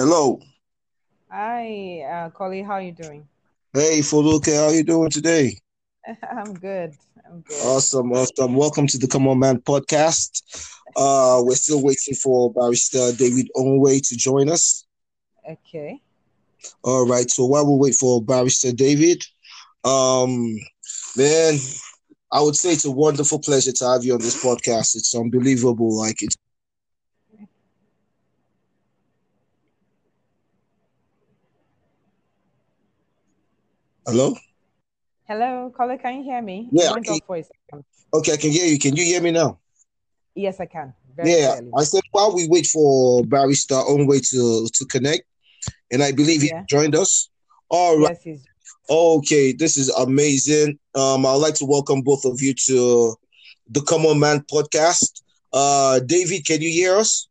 Hello. Hi, uh, Kole. How are you doing? Hey, Foluke, how are you doing today? I'm good. I'm good. Awesome, awesome. Welcome to the Come On Man podcast. Uh, we're still waiting for Barrister David Onwe to join us. Okay. All right. So while we wait for Barrister David, um, man, I would say it's a wonderful pleasure to have you on this podcast. It's unbelievable. Like it's Hello? Hello, caller, Can you hear me? Yeah, I off for a. Okay, I can hear you. Can you hear me now? Yes, I can. Very Yeah, clearly. I said while we wait for Barrister Onwe to to connect, and I believe he joined us. All right. Yes, he's Okay, this is amazing. Um, I'd like to welcome both of you to the Come On Man podcast. Uh, David, can you hear us?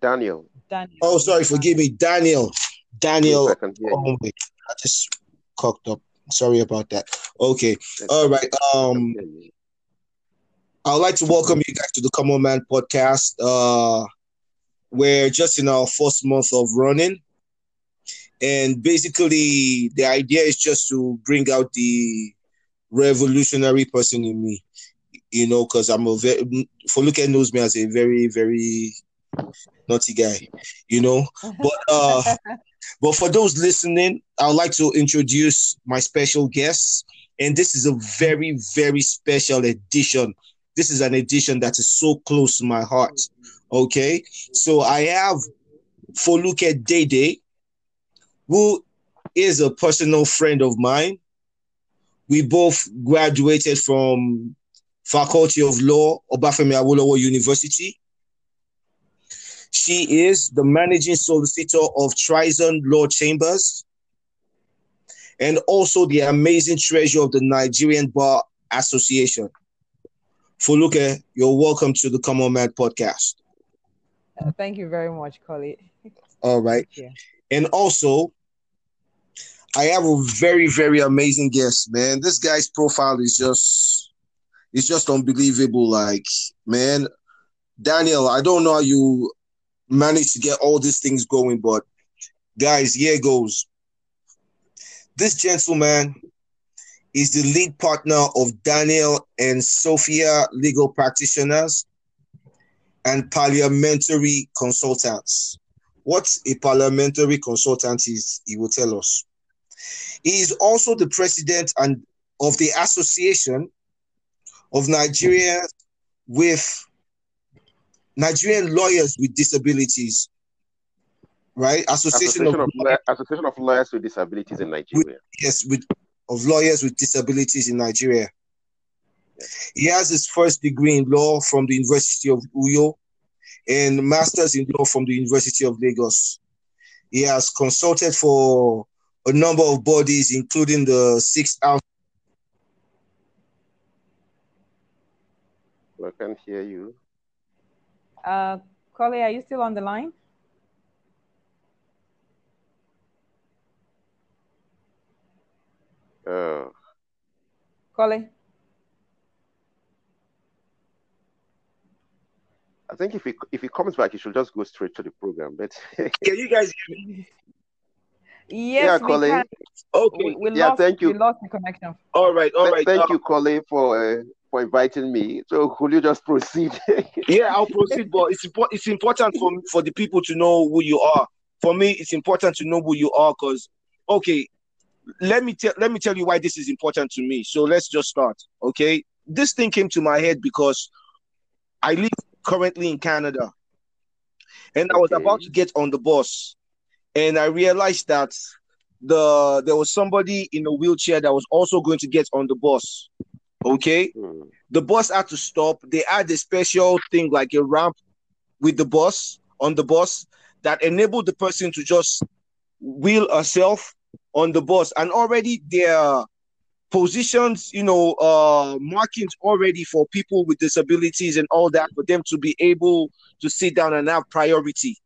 Daniel, Daniel. Oh, sorry, forgive me, Daniel. Daniel yes, I can hear you. Onwe. I just cocked up. Sorry about that. Okay. All right. Um. I'd like to welcome you guys to the Come On Man podcast. Uh, we're just in our first month of running. And basically, the idea is just to bring out the revolutionary person in me, you know, because I'm a very, Foluke knows me as a very, very naughty guy, you know. But, uh, but for those listening, I'd like to introduce my special guests. And this is a very, very special edition this is an edition that is so close to my heart. Okay, so I have Foluke Dede, who is a personal friend of mine. We both graduated from Faculty of Law, Obafemi Awolowo University. She is the managing solicitor of Trison Law Chambers and also the amazing treasurer of the Nigerian Bar Association. Foluke, you're welcome to the Come On Man podcast. Uh, Thank you very much, Kole. All right. And also, I have a very, very amazing guest, man. This guy's profile is just it's just unbelievable. Like, man, Daniel, I don't know how you managed to get all these things going, but guys, here goes. This gentleman is the lead partner of Daniel and Sophia Legal Practitioners and Parliamentary Consultants. What a parliamentary consultant is, he will tell us. He is also the president and of the Association of Nigeria with Nigerian Lawyers with Disabilities, right? Association, Association of, of, Law- Association of Lawyers with Disabilities in Nigeria. yes, with of lawyers with disabilities in Nigeria. He has his first degree in law from the University of Uyo and master's in law from the University of Lagos. He has consulted for a number of bodies, including the Six House. I can hear you. Uh, Kole, are you still on the line? Uh, Kole? I think if he if he comes back, he should just go straight to the program. But Can you guys hear me? Yes, yeah, we Collie. can. Okay. We, we Yeah, lost, thank you. We lost the connection. All right, all right. thank Uh, you, Colin, for uh, for inviting me. So could you just proceed? Yeah, I'll proceed, but it's important. It's important for for the people to know who you are. For me, it's important to know who you are because, okay, let me tell let me tell you why this is important to me. So let's just start. Okay, this thing came to my head because I live currently in Canada, and I was about to get on the bus, and I realized that the there was somebody in a wheelchair that was also going to get on the bus. Okay, Hmm. the bus had to stop. They had a special thing like a ramp with the bus on the bus that enabled the person to just wheel herself on the bus. And already there are positions, you know, uh, markings already for people with disabilities and all that for them to be able to sit down and have priority.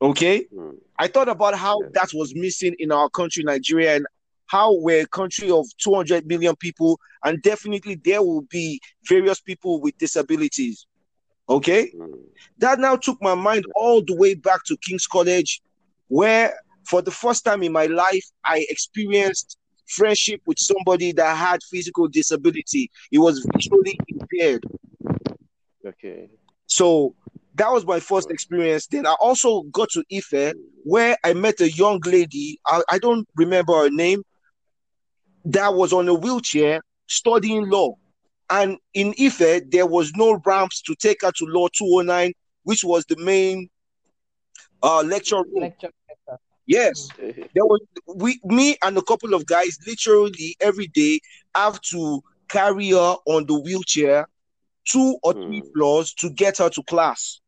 Okay. Hmm. I thought about how Yeah. that was missing in our country, Nigeria, and how we're a country of 200 million people, and definitely there will be various people with disabilities. Okay, Mm. that now took my mind all the way back to King's College, where for the first time in my life I experienced friendship with somebody that had physical disability. He was visually impaired. Okay. So that was my first experience. Then I also got to Ife, where I met a young lady. I, I don't remember her name. That was on a wheelchair studying law. And in Ife, there was no ramps to take her to Law 209, which was the main uh, lecture room. Lecture. lecture. Yes, there was we, me, and a couple of guys. Literally every day, have to carry her on the wheelchair, two or three Hmm. floors to get her to class.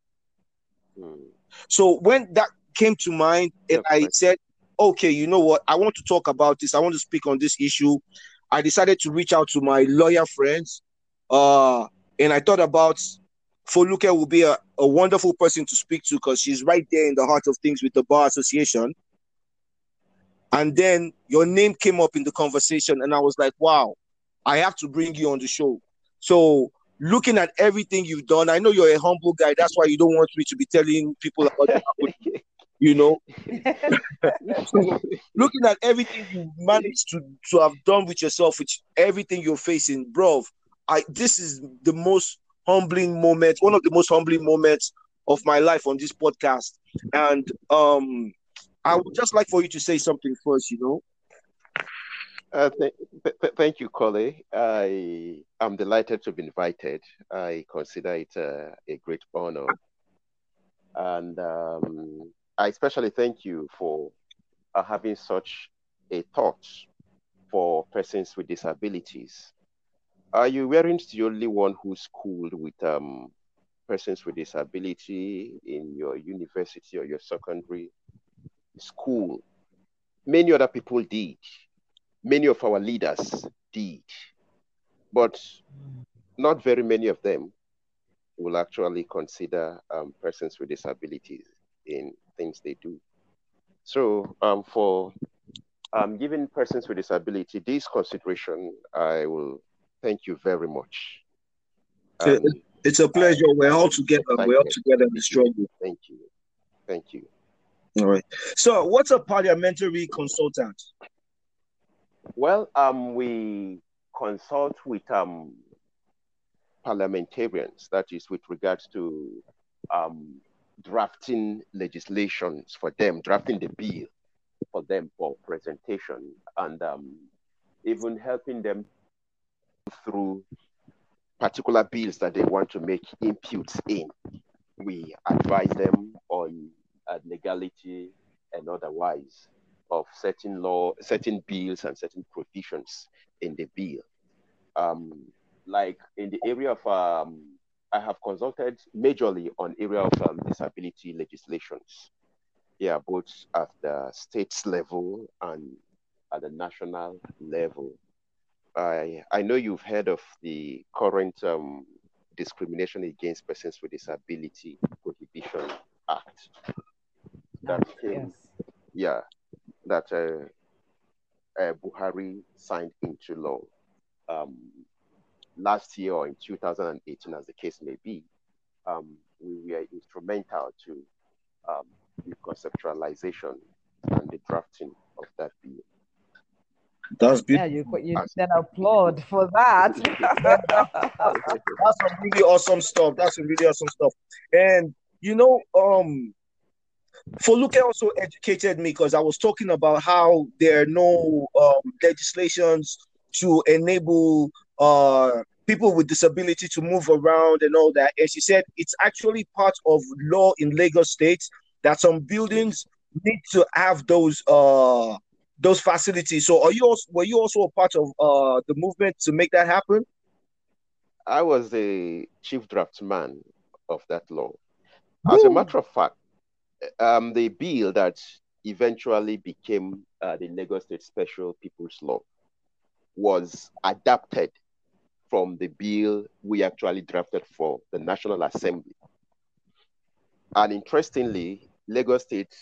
Mm. So when that came to mind, and I said, okay, you know what? I want to talk about this. I want to speak on this issue. I decided to reach out to my lawyer friends. Uh, and I thought about Foluke will be a, a wonderful person to speak to because she's right there in the heart of things with the Bar Association. And then your name came up in the conversation, and I was like, wow, I have to bring you on the show. So looking at everything you've done, I know you're a humble guy. That's why you don't want me to be telling people about you know. So looking at everything you managed to to have done with yourself, with everything you're facing, bro, I this is the most humbling moment, one of the most humbling moments of my life on this podcast. And um I would just like for you to say something first, you know. Uh, th- th- th- thank you, Kole. I am delighted to be invited. I consider it uh, a great honor. And um, I especially thank you for uh, having such a thought for persons with disabilities. Are you weren't the only one who schooled with um, persons with disability in your university or your secondary school. Many other people did many of our leaders did, but not very many of them will actually consider um, persons with disabilities in things they do. So, um, for um, giving persons with disability this consideration, I will thank you very much. Um, It's a pleasure. We're all together. We're all together in the struggle. thank you. Thank you. All right. So what's a parliamentary consultant? Well, um, we consult with um, parliamentarians, that is, with regards to um, drafting legislations for them, drafting the bill for them for presentation, and um, even helping them through particular bills that they want to make inputs in. We advise them on uh, legality and otherwise of certain law, certain bills, and certain provisions in the bill. Um, like in the area of, um, I have consulted majorly on area of um, disability legislations. Yeah, both at the states level and at the national level. I I know you've heard of the current um, discrimination against persons with disability prohibition act. That came yes. yeah, that uh, uh, Buhari signed into law um, last year or in 2018, as the case may be. Um, we were instrumental to um, the conceptualization and the drafting of that bill. That's Yeah, beautiful. you you said applaud for that. That's some really awesome stuff. That's some really awesome stuff. And you know, um, Foluke also educated me because I was talking about how there are no um, legislations to enable uh, people with disability to move around and all that. And she said it's actually part of law in Lagos State that some buildings need to have those uh, those facilities. So, are you also were you also a part of uh, the movement to make that happen? I was the chief draftsman of that law. As a matter of fact, um, the bill that eventually became uh, the Lagos State Special People's Law was adapted from the bill we actually drafted for the National Assembly. And interestingly, Lagos State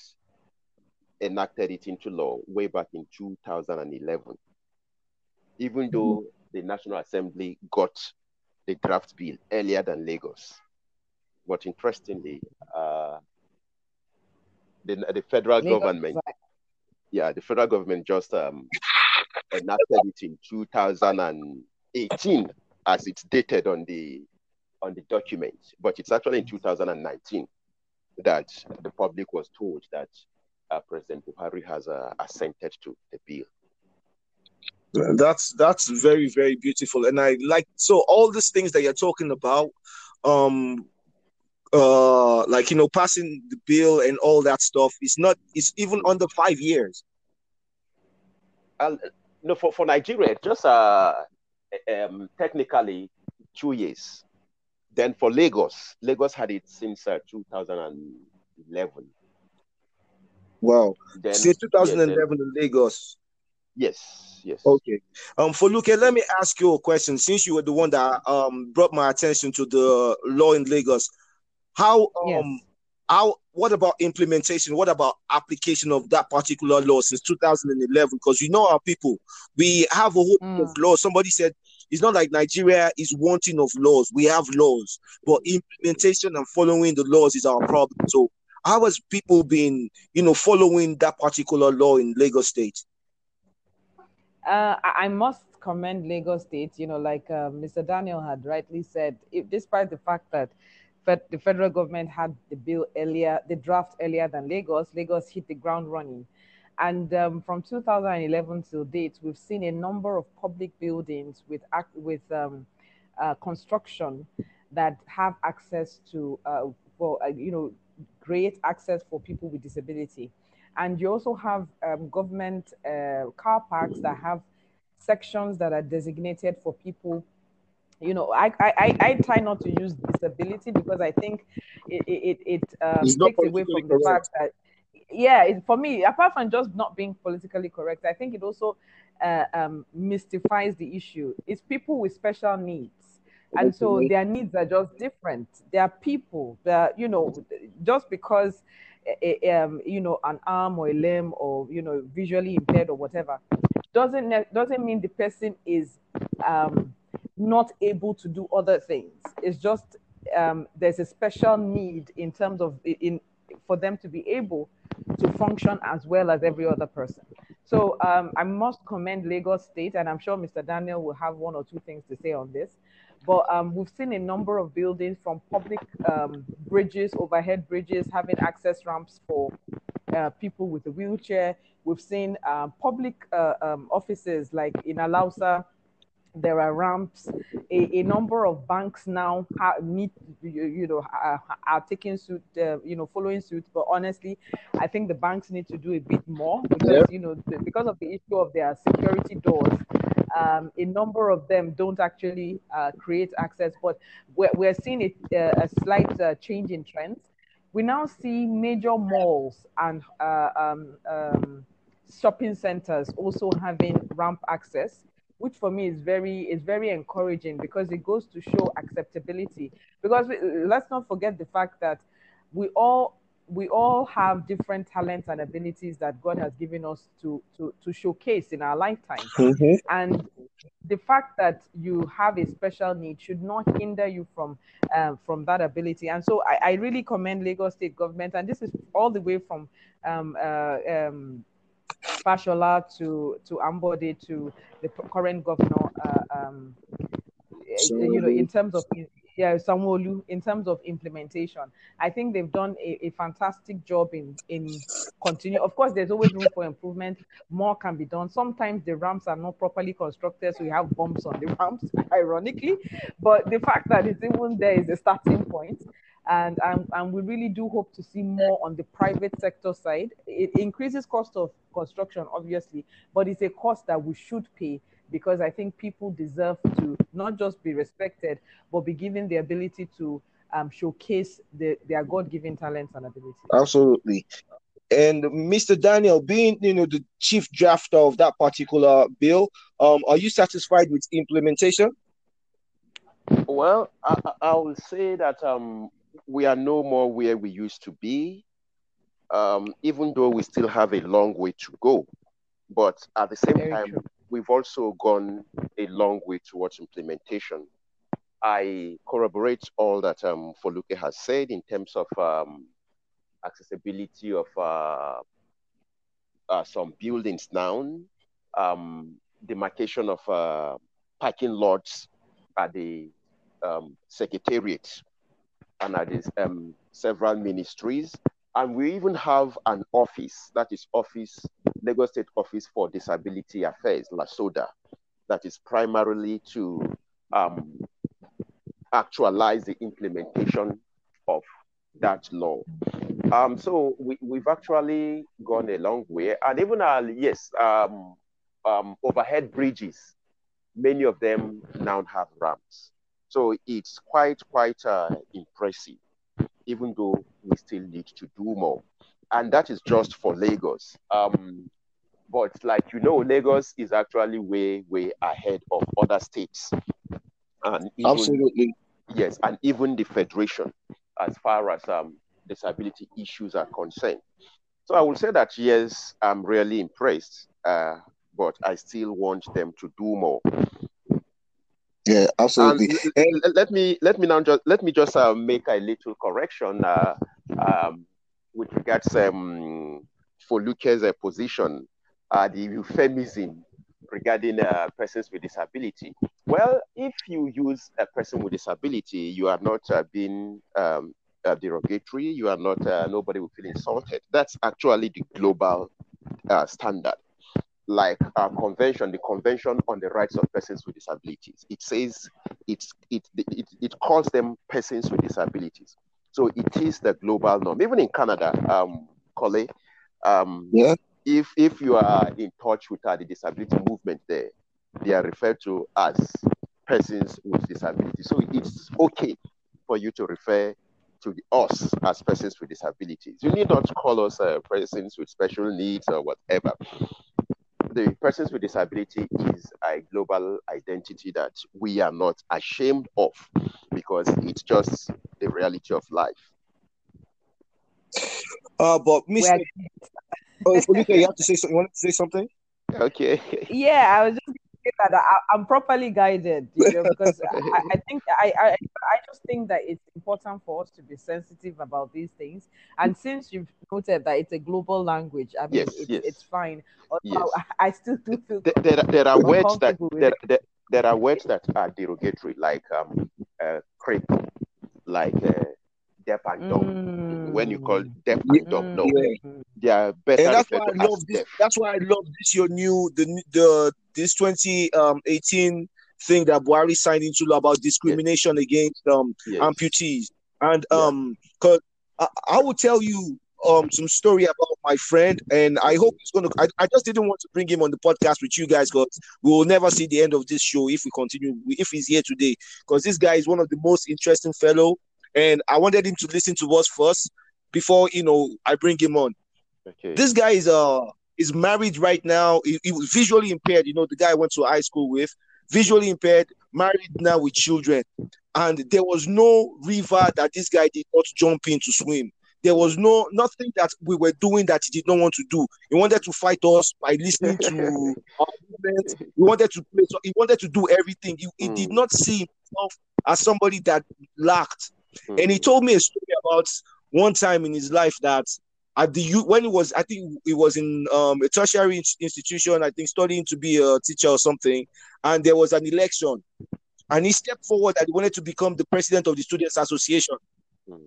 enacted it into law way back in 2011, even though the National Assembly got the draft bill earlier than Lagos. but interestingly, uh, the, the federal Lagos government, yeah, the federal government just um, enacted it in 2018 as it's dated on the on the document, but it's actually in 2019 that the public was told that uh, President Buhari has uh, assented to the bill. That's that's very very beautiful, and I like so all these things that you're talking about, um, uh, like you know, passing the bill and all that stuff. It's not. It's even under five years. Uh, no, for, for Nigeria, just uh, um, technically two years. Then for Lagos, Lagos had it since uh, 2011. Wow. Then Since yeah, then- 2011 in Lagos. yes, yes. Okay. Um, Foluke, let me ask you a question. Since you were the one that um brought my attention to the law in Lagos, how um Yes. How what about implementation? What about application of that particular law since 2011? Because you know our people, we have a whole lot of laws. Somebody said it's not like Nigeria is wanting of laws. We have laws, but implementation and following the laws is our problem. So how has people been, you know, following that particular law in Lagos State? Uh, I I must commend Lagos State. You know, like uh, Mr. Daniel had rightly said, if, despite the fact that fed, the federal government had the bill earlier, the draft earlier than Lagos, Lagos hit the ground running. And um, from 2011 till date, we've seen a number of public buildings with with um, uh, construction that have access to, uh, uh, you know, great access for people with disability. And you also have um, government uh, car parks that have sections that are designated for people. You know, I, I, I- I try not to use disability because I think it, it, it um, takes away from the correct. fact that, yeah, it, for me, apart from just not being politically correct, I think it also uh, um, mystifies the issue. It's people with special needs. And so their needs are just different. They are people that, you know, just because, eh, eh, um, you know, an arm or a limb or, you know, visually impaired or whatever, doesn't, doesn't mean the person is um, not able to do other things. It's just um, there's a special need in terms of in for them to be able to function as well as every other person. So um, I must commend Lagos State, and I'm sure Mr. Daniel will have one or two things to say on this. But um, we've seen a number of buildings from public um, bridges, overhead bridges, having access ramps for uh, people with a wheelchair. We've seen uh, public uh, um, offices like in Alausa, there are ramps. A, a number of banks now ha- need, you, you know, are, are taking suit, uh, you know, following suit. But honestly, I think the banks need to do a bit more because, you know, the- because of the issue of their security doors. Um, a number of them don't actually uh, create access, but we're, we're seeing it, uh, a slight uh, change in trends. We now see major malls and uh, um, um, shopping centers also having ramp access which for me is very is very encouraging because it goes to show acceptability because we, let's not forget the fact that we all we all have different talents and abilities that God has given us to to to showcase in our lifetime Mhm. and the fact that you have a special need should not hinder you from um, from that ability. And so I, I really commend Lagos State government, and this is all the way from um, uh, um, Fashola to to Ambode to the current governor. Uh, um, eh, you know, in terms of yeah, Sanwo-Olu, in terms of implementation, I think they've done a, a fantastic job in in continue. Of course, there's always room for improvement. More can be done. Sometimes the ramps are not properly constructed, so you have bumps on the ramps, ironically. But the fact that it's even there is a starting point. And, and, and we really do hope to see more on the private sector side. It increases cost of construction, obviously, but it's a cost that we should pay because I think people deserve to not just be respected, but be given the ability to um, showcase the, their God-given talents and abilities. Absolutely. And Mr. Daniel, being you know the chief drafter of that particular bill, um, are you satisfied with implementation? Well, I, I- I will say that um, we are no more where we used to be, um, even though we still have a long way to go. But at the same Very time, true. we've also gone a long way towards implementation. I corroborate all that um, Foluke has said in terms of um, accessibility of uh, uh, some buildings now, um, demarcation of uh, parking lots at the um, secretariat and at this, um, several ministries. And we even have an office, that is office, Lagos State Office for Disability Affairs, LASODA, that is primarily to um, actualize the implementation of that law. Um, so we, we've actually gone a long way. And even, uh, yes, um, um, overhead bridges, many of them now have ramps. So it's quite, quite uh, impressive, even though we still need to do more. And that is just for Lagos. Um, but like you know, Lagos is actually way, way ahead of other states. And even, Absolutely. Yes, and even the federation, as far as um, disability issues are concerned. So I will say that yes, I'm really impressed, uh, but I still want them to do more. Yeah, absolutely. And, and let me let me now just let me just uh, make a little correction uh, um, with regards um, Foluke's uh, position, uh, the euphemism regarding uh, persons with disability. Well, if you use a person with disability, you are not uh, being um, uh, derogatory. You are not. Uh, nobody will feel insulted. That's actually the global uh, standard. Like our convention, the Convention on the Rights of Persons with Disabilities, it says it's it it, it calls them persons with disabilities. So it is the global norm. Even in Canada, um, um, yeah. If if you are in touch with uh, the disability movement there, they are referred to as persons with disabilities. So it's okay for you to refer to us as persons with disabilities. You need not call us uh, persons with special needs or whatever. The persons with disability is a global identity that we are not ashamed of because it's just the reality of life. Uh, but Mr. oh, Felipe, you have to say something. You want to say something? Okay. Yeah, I was just that I, am properly guided, you know, because I, I, think I, I I just think that it's important for us to be sensitive about these things. And since you've noted that it's a global language, I mean, yes, it's, yes. it's fine. Although yes. I, I, still do feel there, there, there are words that there, there, there, are words that are derogatory, like um, uh, crepe, like uh, deaf and dumb. Mm. When you call deaf and dumb, no, mm. they are better. And that's why I love this. That's why I love this. Your new the the this 2018 um, thing that Buhari signed into about discrimination yes. against um yes. amputees. And um, cause I, I will tell you um some story about my friend, and I hope he's gonna. I, I just didn't want to bring him on the podcast with you guys because we will never see the end of this show if we continue. If he's here today, because this guy is one of the most interesting fellow, and I wanted him to listen to us first before you know I bring him on. Okay. This guy is uh is married right now. He, he, was visually impaired. You know, the guy I went to high school with, visually impaired, married now with children. And there was no river that this guy did not jump in to swim. There was no nothing that we were doing that he did not want to do. He wanted to fight us by listening to our movement. He wanted to play. So he wanted to do everything. He, he mm. did not see himself as somebody that lacked. Mm. And he told me a story about one time in his life that at the when he was I think he was in um, a tertiary institution I think studying to be a teacher or something and there was an election. And he stepped forward and he wanted to become the president of the students association. Mm.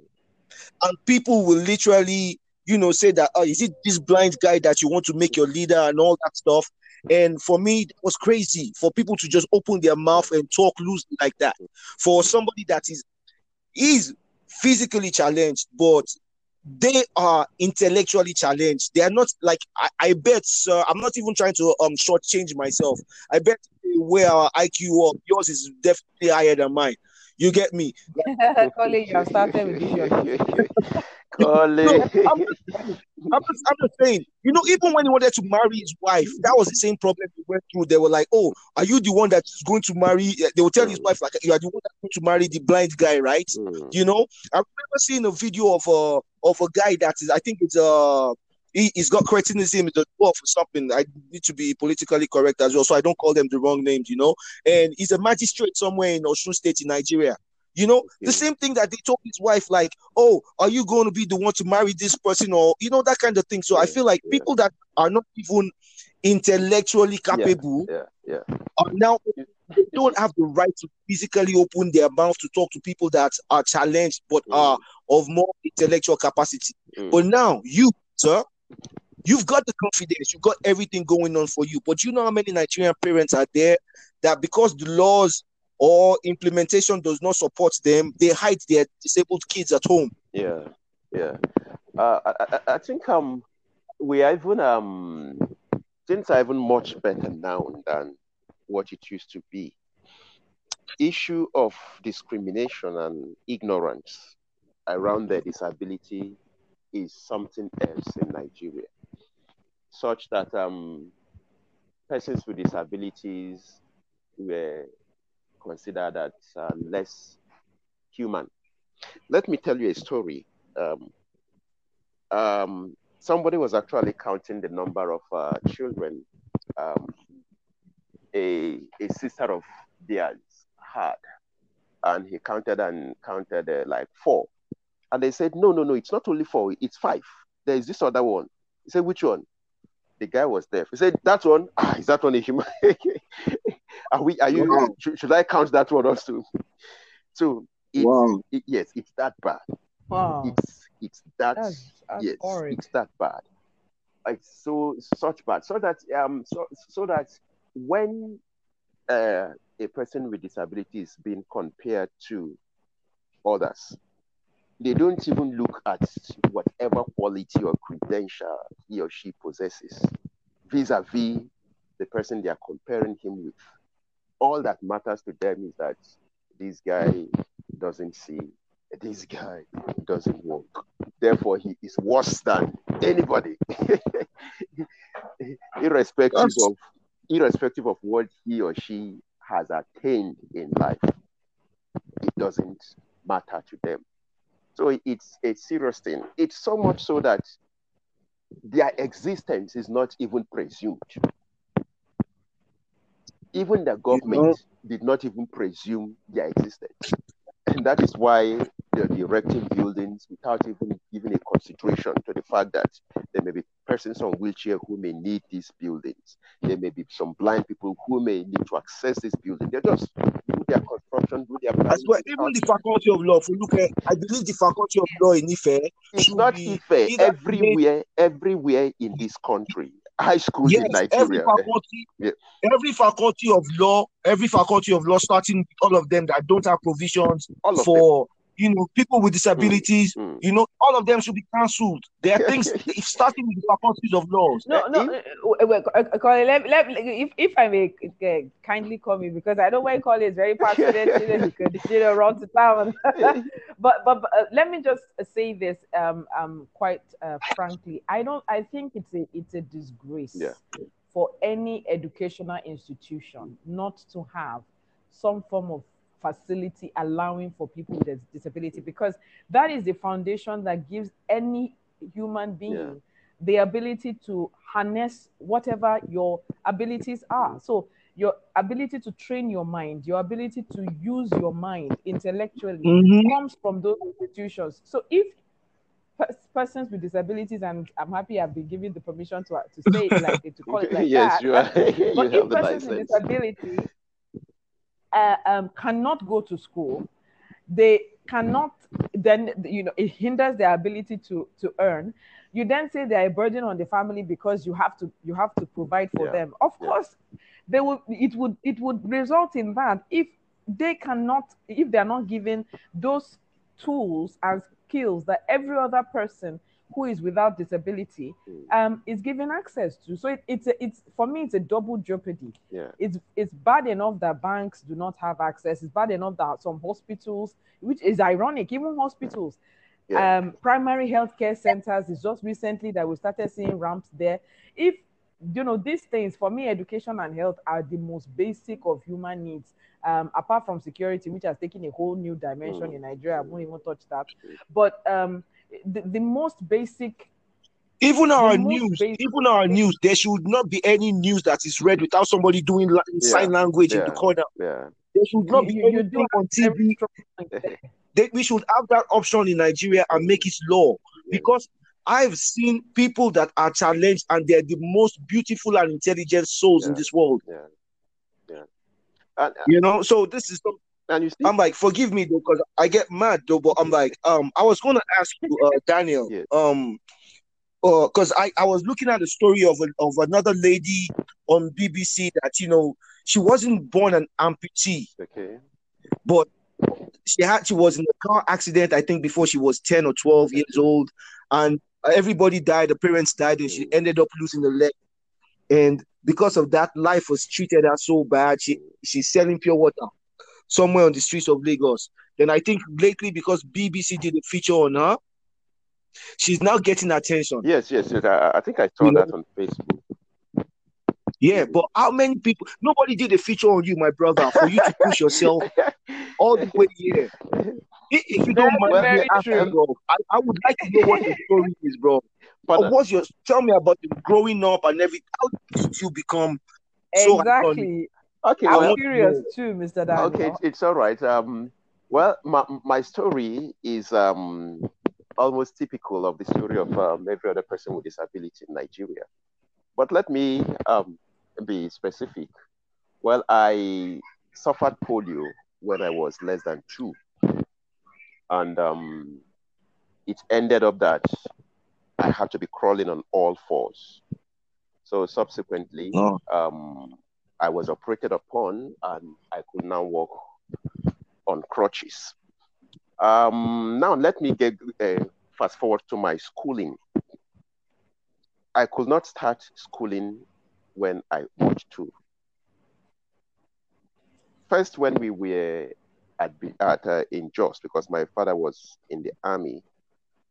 and people will literally you know say that oh is it this blind guy that you want to make your leader and all that stuff? And for me it was crazy for people to just open their mouth and talk loosely like that. For somebody that is is physically challenged but they are intellectually challenged. They are not like I, I bet, sir. I'm not even trying to um shortchange myself. I bet where our IQ up, yours is definitely higher than mine. You get me? Colin, you have started with this. Colin. No, I'm, I'm, just, I'm just saying, you know, even when he wanted to marry his wife, that was the same problem he went through. They were like, "Oh, are you the one that's going to marry?" They will tell his wife like, "You are the one that's going to marry the blind guy, right?" Mm. You know, I remember seeing a video of a of a guy that is, I think it's uh he, he's got cretinism in the dwarf or something. I need to be politically correct as well, so I don't call them the wrong names, you know. And he's a magistrate somewhere in Osun State in Nigeria. You know, the same thing that they told his wife, like, oh, are you going to be the one to marry this person? Or, you know, that kind of thing. So I feel like people that are not even intellectually capable Yeah, yeah. are now they don't have the right to physically open their mouth to talk to people that are challenged but Mm. are of more intellectual capacity. Mm. But now you, sir, you've got the confidence, you've got everything going on for you. But you know how many Nigerian parents are there that because the laws or implementation does not support them, they hide their disabled kids at home. Yeah, yeah. Uh, I, I, think um we are even um things are even much better now than what it used to be. Issue of discrimination and ignorance around their disability is something else in Nigeria, such that um persons with disabilities were considered as uh, less human. Let me tell you a story um, um, somebody was actually counting the number of uh, children um, a, a sister of theirs had. And he counted and counted uh, like four. And they said, no, no, no, it's not only four, it's five. There is this other one. He said, which one? The guy was deaf. He said, that one, ah, is that one a human? are we, are you, Wow. should, should I count that one also? So, it's, Wow. it- yes, it's that bad Wow. it's it's that That's, that's yes horrid. it's that bad it's so such bad so that um so, so that when uh, a person with disability is being compared to others they don't even look at whatever quality or credential he or she possesses vis-a-vis the person they are comparing him with all that matters to them is that this guy doesn't see this guy doesn't work. Therefore, he is worse than anybody, irrespective That's- of irrespective of what he or she has attained in life. It doesn't matter to them. So it's a serious thing. It's so much so that their existence is not even presumed. Even the government did not even presume their existence. And that is why they're erecting buildings without even giving a consideration to the fact that there may be persons on wheelchair who may need these buildings. There may be some blind people who may need to access this building. They're just do their construction, do their As well, even the faculty of law, if you look at, I believe the faculty of law in Ife, It's should not Ife. Everywhere, everywhere in this country, high schools yes, in every eh? faculty, Yeah. every faculty of law, every faculty of law, starting with all of them that don't have provisions All for you know people with disabilities, Mm. you know, all of them should be cancelled. There are things if starting with the faculties of laws. No, Uh, no. if- uh, uh, well, uh, Colin, let, let, if, if I may uh, kindly call me because I know when Colin is very passionate, you know, he could you know run to town. but but, but uh, let me just say this um um quite uh, frankly, I don't. I think it's a it's a disgrace Yeah. for any educational institution not to have some form of facility allowing for people with a disability because that is the foundation that gives any human being the ability to harness whatever your abilities are. So your ability to train your mind, your ability to use your mind intellectually Mhm. comes from those institutions. So if persons with disabilities, and I'm happy I've been given the permission to, to say it like to call it like yes, that. you are. you But have if the persons with disability uh, um, cannot go to school, they cannot then you know it hinders their ability to to earn. You then say they are a burden on the family because you have to you have to provide for Yeah. them. Of Yeah. course, they would it would it would result in that if they cannot if they are not given those tools and skills that every other person who is without disability Mm. um, is given access to. So it, it's a, it's for me it's a double jeopardy. Yeah. It's it's bad enough that banks do not have access. It's bad enough that some hospitals, which is ironic, even hospitals, Yeah. um, primary healthcare centers is just recently that we started seeing ramps there. If you know these things for me, education and health are the most basic of human needs. Um, apart from security, which has taken a whole new dimension Mm. in Nigeria, I won't even touch that. But um, the, the most basic even our news, basic. even our news, there should not be any news that is read without somebody doing yeah. sign language yeah. in the corner. Yeah. There should not you, be anything on TV. they, we should have that option in Nigeria and make it law yeah. because I've seen people that are challenged and they're the most beautiful and intelligent souls in this world. Yeah. Yeah. And, uh, you know, so this is and you see, I'm like, forgive me though, because I get mad though. But I'm like, um, I was gonna ask you, uh, Daniel, yes. um, because uh, I, I was looking at the story of a, of another lady on BBC that you know she wasn't born an amputee, okay, but she had she was in a car accident I think before she was ten or twelve years old, and everybody died, the parents died, and she mm. ended up losing the leg, and because of that, life was treated her so bad. She she's selling pure water somewhere on the streets of Lagos. Then I think lately because BBC did a feature on her, she's now getting attention. Yes, yes, yes. I, I think I saw you that know? on Facebook. Yeah, but how many people? Nobody did a feature on you, my brother, for you to push yourself all the way here. If you don't mind me asking, bro, I, I would like to know what the story is, bro. But what's your? Tell me about the growing up and everything. How did you become? So exactly. Okay, I'm well, curious too, Mr. Daniel. Okay, it's all right. Um, well, my my story is um almost typical of the story of um, every other person with disability in Nigeria. But let me um, be specific. Well, I suffered polio when I was less than two. And um, it ended up that I had to be crawling on all fours. So subsequently, oh. um, I was operated upon and I could now walk on crutches. Um, now, let me get uh, fast forward to my schooling. I could not start schooling when I ought to. First, when we were at, at uh, in Jos, because my father was in the army,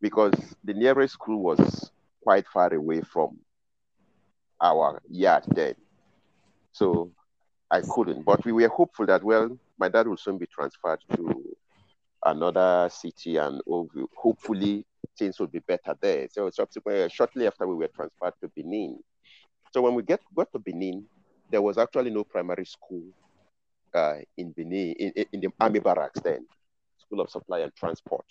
because the nearest school was quite far away from our yard then. So I couldn't. But we were hopeful that, well, my dad will soon be transferred to another city and hopefully things will be better there. So subsequently, shortly after we were transferred to Benin. So when we get got to Benin, there was actually no primary school uh, in Benin, in, in the army barracks then, School of Supply and Transport.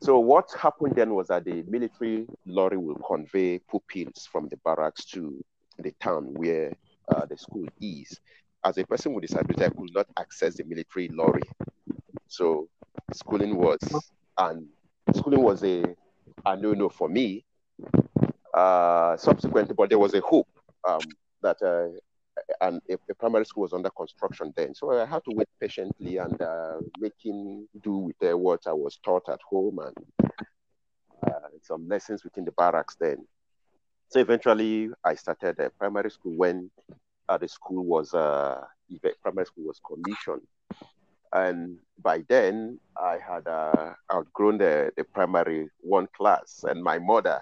So what happened then was that the military lorry will convey pupils from the barracks to the town where uh, the school is. As a person with disability, I could not access the military lorry. So schooling was and schooling was a, a no-no for me. Uh, subsequently, but there was a hope um, that uh, and a, a, primary school was under construction then. So I had to wait patiently and uh, making do with uh, what I was taught at home and uh, some lessons within the barracks then. So eventually, I started a primary school when uh, the school was uh, primary school was commissioned, and by then I had uh, outgrown the, the primary one class, and my mother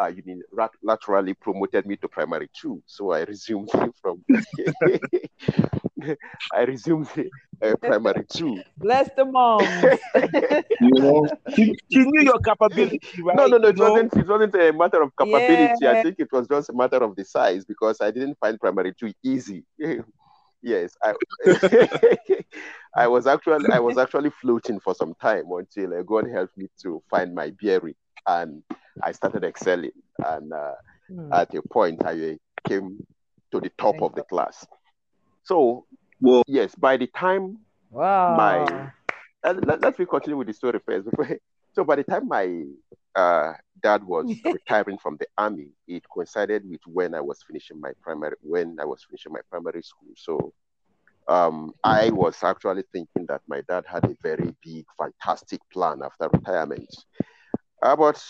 uh, you mean laterally promoted me to primary two. So I resumed from I resumed uh, primary two. Bless the mom. you know, she, she, knew your capability, right? No, no, no. It wasn't. It wasn't a matter of capability. Yeah. I think it was just a matter of the size because I didn't find primary two easy. yes, I, I was actually I was actually floating for some time until uh, God helped me to find my bearing and I started excelling. And uh, mm. at a point, I came to the top Thank of the class. So, well, yes, by the time wow. my uh, let, let me continue with the story first. so, by the time my uh, dad was retiring from the army, it coincided with when I was finishing my primary when I was finishing my primary school. So, um, I was actually thinking that my dad had a very big, fantastic plan after retirement. Uh, but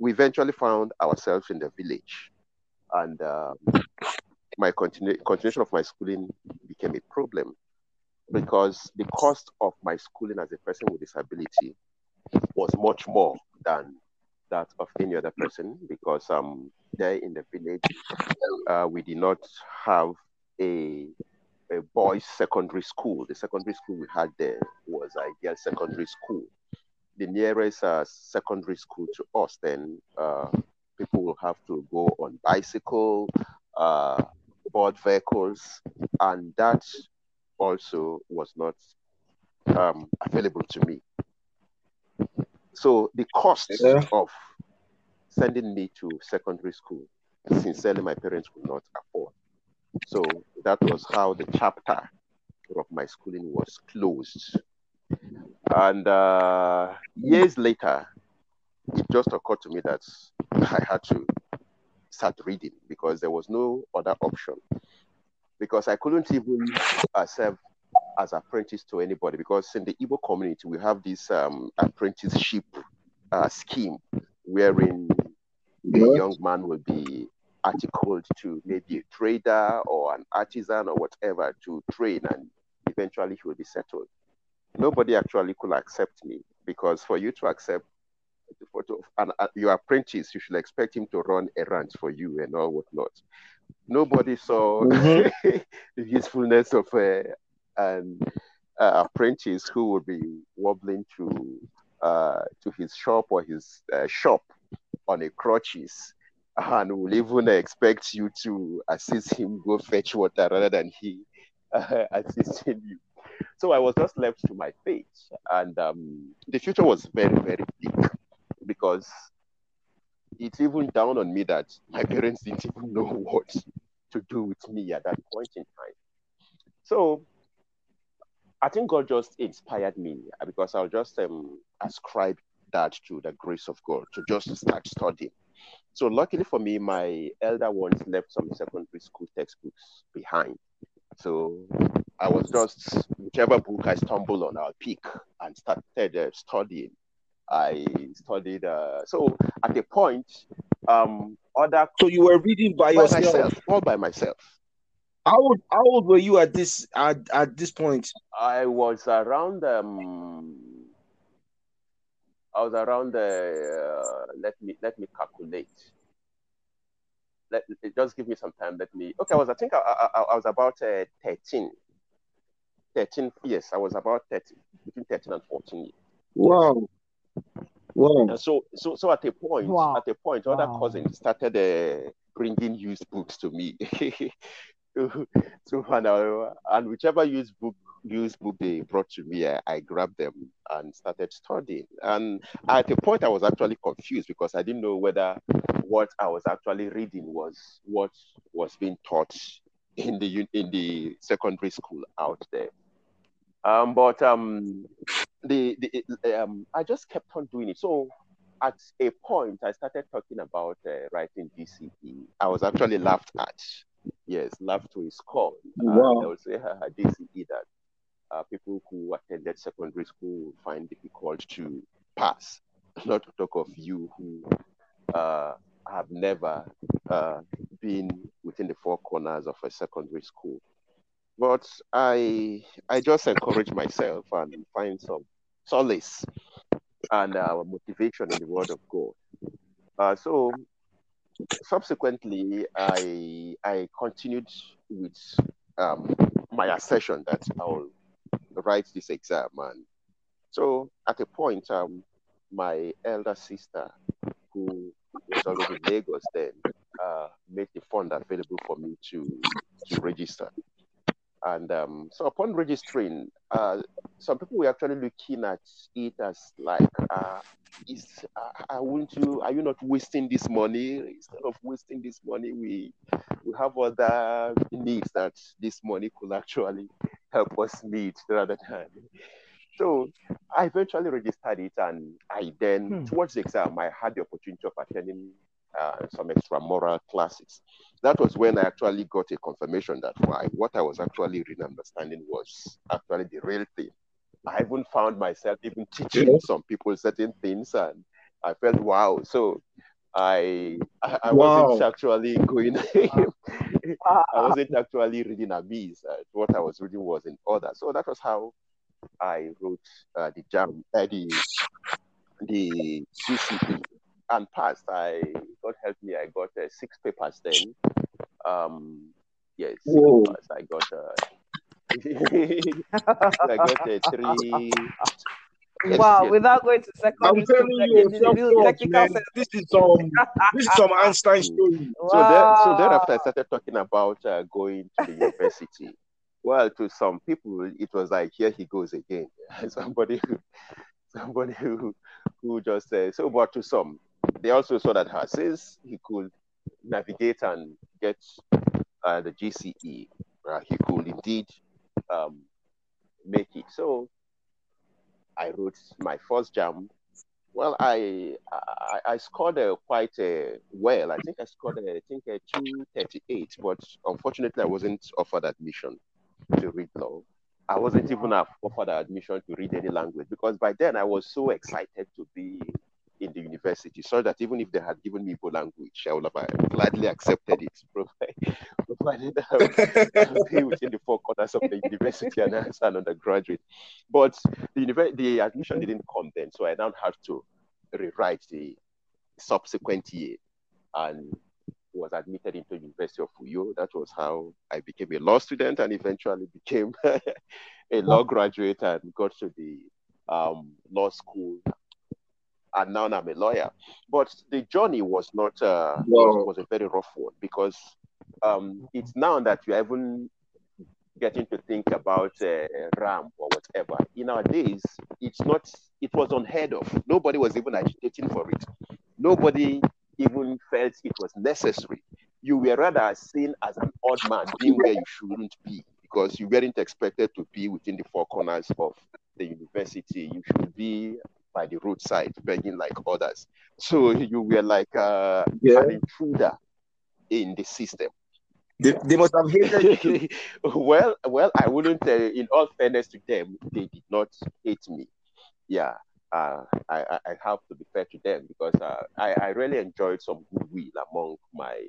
we eventually found ourselves in the village, and uh, my continu- continuation of my schooling became a problem. Because the cost of my schooling as a person with disability was much more than that of any other person because um there in the village uh, we did not have a a boys secondary school. The secondary school we had there was a girls secondary school. The nearest uh, secondary school to us then uh, people will have to go on bicycle, uh, board vehicles, and that also was not um, available to me. So the cost Yeah. of sending me to secondary school, sincerely, my parents could not afford. So that was how the chapter of my schooling was closed. And uh, years later, it just occurred to me that I had to start reading because there was no other option. Because I couldn't even uh, serve as apprentice to anybody. Because in the Igbo community, we have this um, apprenticeship uh, scheme wherein a Yeah. young man will be articled to maybe a trader or an artisan or whatever to train and eventually he will be settled. Nobody actually could accept me because for you to accept for to, an, uh, your apprentice, you should expect him to run errands for you and all whatnot. Nobody saw Mhm. the usefulness of uh, an uh, apprentice who would be wobbling to uh, to his shop or his uh, shop on a crutches and will even expect you to assist him go fetch water rather than he uh, assisting you. So I was just left to my fate, and um, the future was very, very bleak because it's even down on me that my parents didn't even know what to do with me at that point in time. So I think God just inspired me because I'll just um, ascribe that to the grace of God to just start studying. So luckily for me, my elder ones left some secondary school textbooks behind. So I was just whichever book I stumbled on, I'll pick and started uh, studying. I studied. Uh, so at a point, um, other So you were reading by by yourself. myself, all by myself. How old, how old were you at this at, at this point? I was around. Um, I was around. Uh, let me let me calculate. Let just give me some time. Let me. Okay, I was. I think I, I, I was about uh, 13. 13. Yes, I was about 13, between 13 and 14 years. Wow. Wow. And so, so, so at a point, Wow. at a point, other Wow. cousins started uh, bringing used books to me. so, and, I, and whichever used book, used book they brought to me, I, I grabbed them and started studying. And at a point, I was actually confused because I didn't know whether what I was actually reading was what was being taught in the in the secondary school out there. Um, but um, the, the um, I just kept on doing it. So at a point, I started talking about uh, writing GCE. I was actually laughed at. Yes, laughed to his call. Uh, Wow. they would say "Haha, GCE that uh, people who attended secondary school find difficult to pass. Not to talk of you who uh, have never uh, been within the four corners of a secondary school. But I I just encourage myself and find some solace and uh, motivation in the Word of God. Uh, so subsequently, I I continued with um, my assertion that I'll write this exam, and so at a point, um, my elder sister, who was already in Lagos then, uh, made the fund available for me to to register. And um, so upon registering, uh, some people were actually looking at it as like, uh, is uh, I want you, are you not wasting this money? Instead of wasting this money, we we have other needs that this money could actually help us meet rather than. So I eventually registered it, and I then Hmm. towards the exam, I had the opportunity of attending uh, some extramural classes. That was when I actually got a confirmation that why what I was actually really understanding was actually the real thing. I even found myself even teaching some people certain things, and I felt wow. So I I, I Wow. wasn't actually going. I wasn't actually reading a miss. Uh, what I was reading was in order. So that was how I wrote uh, the JAMB, uh, the the GCE and passed. I God help me, I got uh, six papers then. Um, yes, six Whoa. papers. I got uh, I got uh, three Yes, wow, yes. without going to I'm telling you, technical, self-taught, man. sense. This is some, this is some Einstein story. So there, so Wow. thereafter, I started talking about uh, going to the university. Well, to some people, it was like, here he goes again. somebody, who, somebody who, who just uh, so. But to some, they also saw that since he could navigate and get uh, the GCE, he could indeed um, make it. So I wrote my first JAMB. Well, I I, I scored uh, quite uh, well. I think I scored uh, I think thirty eight, but unfortunately I wasn't offered admission to read law. I wasn't even offered admission to read any language because by then I was so excited to be in the university, so that even if they had given me Igbo language, I would have uh, gladly accepted it, provided, I within the four corners of the university and as an undergraduate. But the univer- the admission didn't come then, so I now had to rewrite the subsequent year and was admitted into University of Uyo. That was how I became a law student and eventually became a law graduate and got to the um, law school. And now I'm a lawyer. But the journey was not uh, was, was a very rough one because um, it's now that you're even getting to think about uh, RAM or whatever. In our days, it's not. It was unheard of. Nobody was even agitating for it. Nobody even felt it was necessary. You were rather seen as an odd man being where you shouldn't be because you weren't expected to be within the four corners of the university. You should be by the roadside begging like others. So you were like uh, Yeah. an intruder in the system. They, they must have hated you. well, well, I wouldn't. Uh, in all fairness to them, they did not hate me. Yeah, uh, I, I have to be fair to them because uh, I I really enjoyed some goodwill among my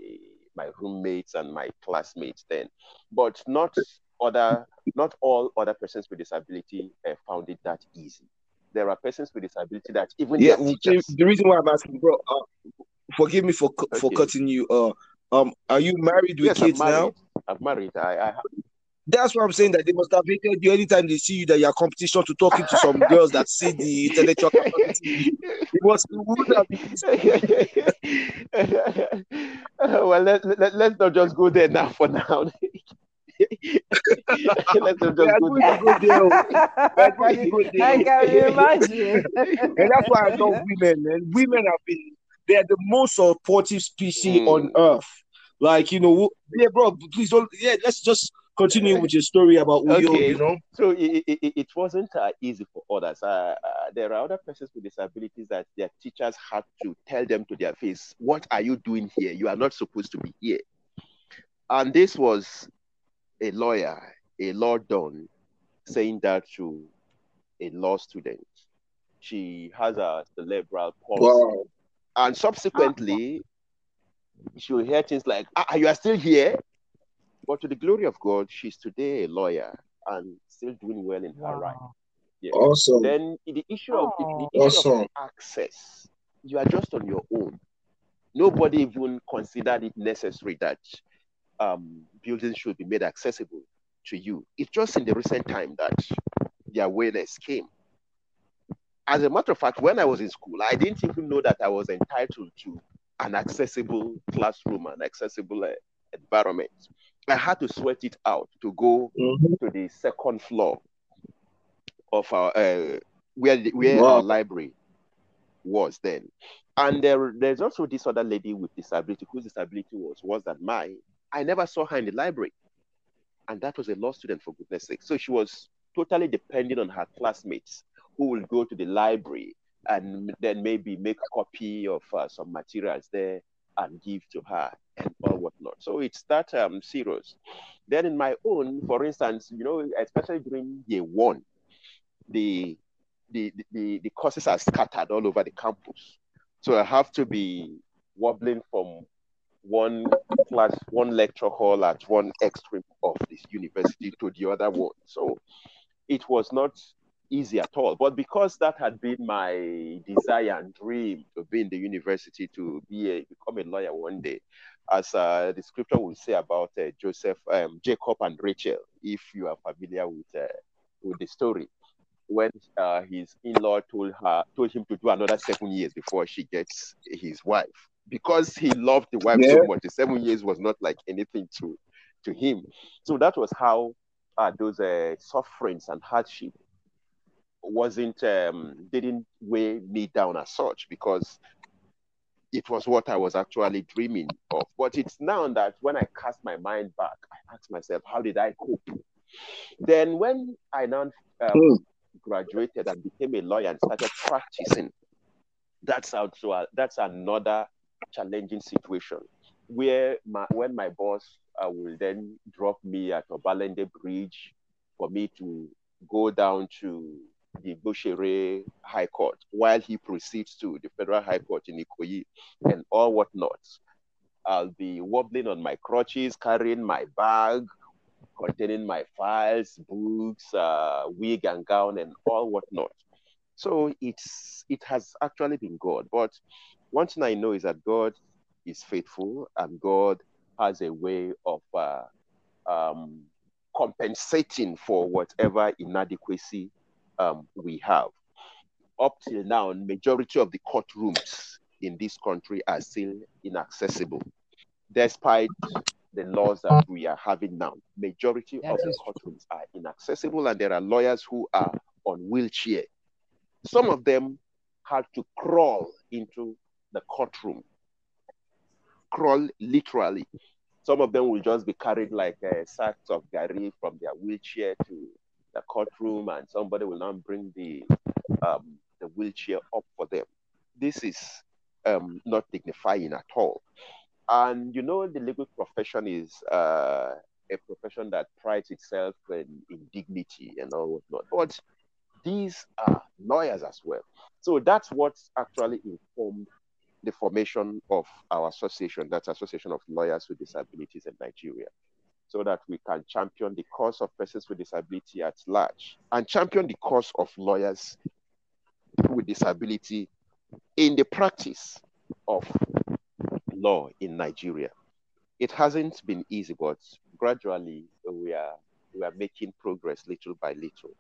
my roommates and my classmates then, but not other not all other persons with disability uh, found it that easy. There are persons with disability that even Yeah, the reason why I'm asking, bro, uh, forgive me for cu- for cutting you. Uh, um, are you married with Yes, I'm kids now? I'm married. I, I have That's why I'm saying that they must have hated you anytime they see you that you're competition to talking to some girls that see the intellectual capacity. It was it would have been well, let, let, let's not just go there now for now. let's just Yeah, go we there. can go there. oh. Why you go there? I can imagine. And that's why I love women, man. Women have been they're the most supportive species Mm. on earth. Like, you know, yeah, bro, please don't yeah, let's just continue with your story about Uyo, Okay. you know. So it, it, it- it wasn't uh, easy for others. Uh, uh, there are other persons with disabilities that their teachers had to tell them to their face, "What are you doing here? You are not supposed to be here." And this was a lawyer, a law don, saying that to a law student. She has a cerebral palsy. Wow. And subsequently, she will hear things like, ah, you are still here? But to the glory of God, she's today a lawyer and still doing well in her right. Wow. Yeah. Awesome. Then in the issue of the Oh. issue of access, you are just on your own. Nobody even considered it necessary that um, buildings should be made accessible to you. It's just in the recent time that the awareness came. As a matter of fact, when I was in school, I didn't even know that I was entitled to an accessible classroom, an accessible uh, environment. I had to sweat it out to go Mhm. to the second floor of our uh, where the, where Wow. our library was then. And there, there's also this other lady with disability whose disability was worse than mine. I never saw her in the library, and that was a law student for goodness sake. So she was totally dependent on her classmates who will go to the library and then maybe make a copy of uh, some materials there and give to her and all whatnot. So it's that um, serious. Then in my own, for instance, you know, especially during year one, the the, the, the courses are scattered all over the campus. So I have to be wobbling from one class, one lecture hall at one extreme of this university to the other one. So it was not easy at all. But because that had been my desire and dream to be in the university, to be a become a lawyer one day, as uh, the scripture will say about uh, Joseph, um, Jacob, and Rachel, if you are familiar with uh, with the story. when uh, his in-law told her told him to do another seven years before she gets his wife because he loved the wife yeah. so much. The seven years was not like anything to to him. So that was how uh, those uh, sufferings and hardship wasn't um, didn't weigh me down as such because it was what I was actually dreaming of. But it's now that when I cast my mind back, I ask myself, how did I cope? Then when I now um, hmm. graduated and became a lawyer and started practicing, that's also a, that's another challenging situation where my, when my boss uh, will then drop me at Obalende Bridge for me to go down to the Igbosere High Court while he proceeds to the Federal High Court in Ikoyi and all whatnot. I'll be wobbling on my crutches, carrying my bag containing my files, books, uh, wig and gown, and all whatnot. So it's it has actually been God. But one thing I know is that God is faithful and God has a way of uh, um, compensating for whatever inadequacy um, we have. Up till now, majority of the courtrooms in this country are still inaccessible, despite the laws that we are having now. Majority of the courtrooms are inaccessible, and there are lawyers who are on wheelchair. Some of them had to crawl into the courtroom, crawl literally. Some of them will just be carried like uh, sacks of gari from their wheelchair to the courtroom and somebody will now bring the um, the wheelchair up for them. This is um, not dignifying at all. And you know, the legal profession is uh, a profession that prides itself in, in dignity and all whatnot. But these are lawyers as well. So that's what actually informed the formation of our association, that's Association of Lawyers with Disabilities in Nigeria so that we can champion the cause of persons with disability at large and champion the cause of lawyers with disability in the practice of law in Nigeria. It hasn't been easy, but gradually we are we are making progress little by little.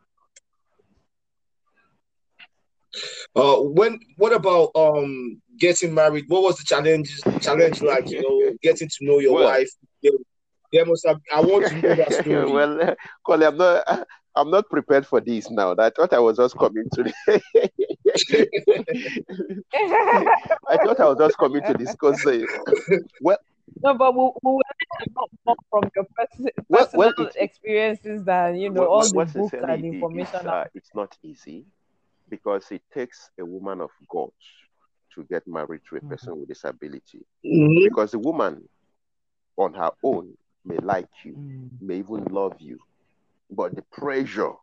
Uh, when what about um getting married? What was the challenge challenge like? You know, getting to know your well, wife, there must have. I want to know that story. well, uh, Colin, I'm not. I'm not prepared for this now. I thought I was just coming to. This I thought I was just coming to discuss. Uh, well, no, but we, we will more from your personal well, well, experiences than you know well, all the books and information. It's, uh, it's not easy because it takes a woman of God to get married to a mm-hmm. person with disability. Mm-hmm. Because the woman on her own may like you, mm. may even love you, but the pressure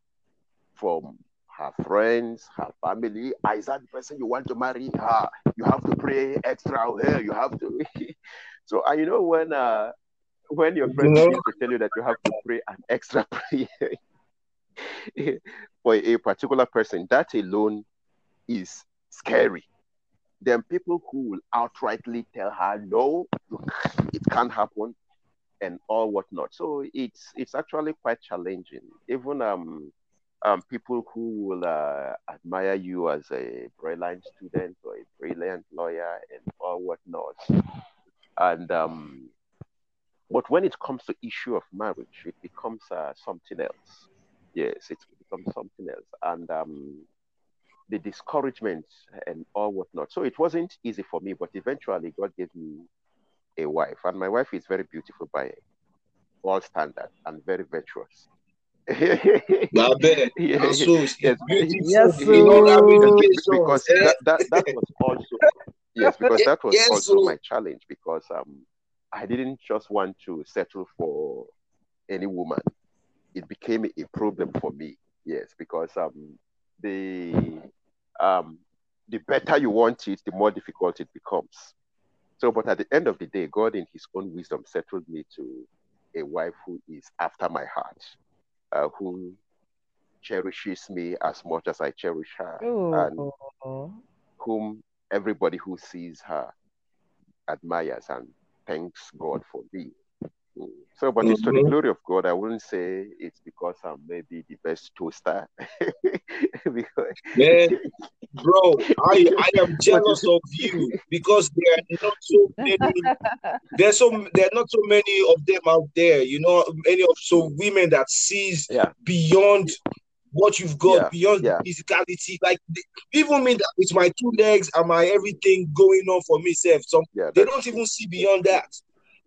from her friends, her family, ah, is that the person you want to marry? Ah, you have to pray extra here. You have to. so, uh, you know when uh, when your friends know? to tell you that you have to pray an extra prayer for a particular person, that alone is scary. Then people who will outrightly tell her, no, it can't happen and all whatnot. So it's it's actually quite challenging. Even um, um people who will uh, admire you as a brilliant student or a brilliant lawyer and all whatnot. And um, but when it comes to issue of marriage, it becomes uh, something else. Yes, it becomes something else, and um, the discouragement and all whatnot. So it wasn't easy for me, but eventually God gave me a wife, and my wife is very beautiful by all standards and very virtuous. My bad. yes, yes, yes, because that, that, that was also yes, because that was yes, also my challenge because um I didn't just want to settle for any woman. It became a problem for me. Yes, because um the um the better you want it, the more difficult it becomes. So, but at the end of the day, God, in His own wisdom, settled me to a wife who is after my heart, uh, who cherishes me as much as I cherish her, Ooh. and whom everybody who sees her admires and thanks God for me. So, but it's to the mm-hmm. glory of God. I wouldn't say it's because I'm maybe the best toaster. because Man, bro, I, I am jealous of you because there are not so many. There's so there are not so many of them out there. You know, many of so women that sees yeah, beyond what you've got, Yeah, beyond yeah. physicality. Like they- even me that with my two legs and my everything going on for me, self. Some yeah, they don't even see beyond that.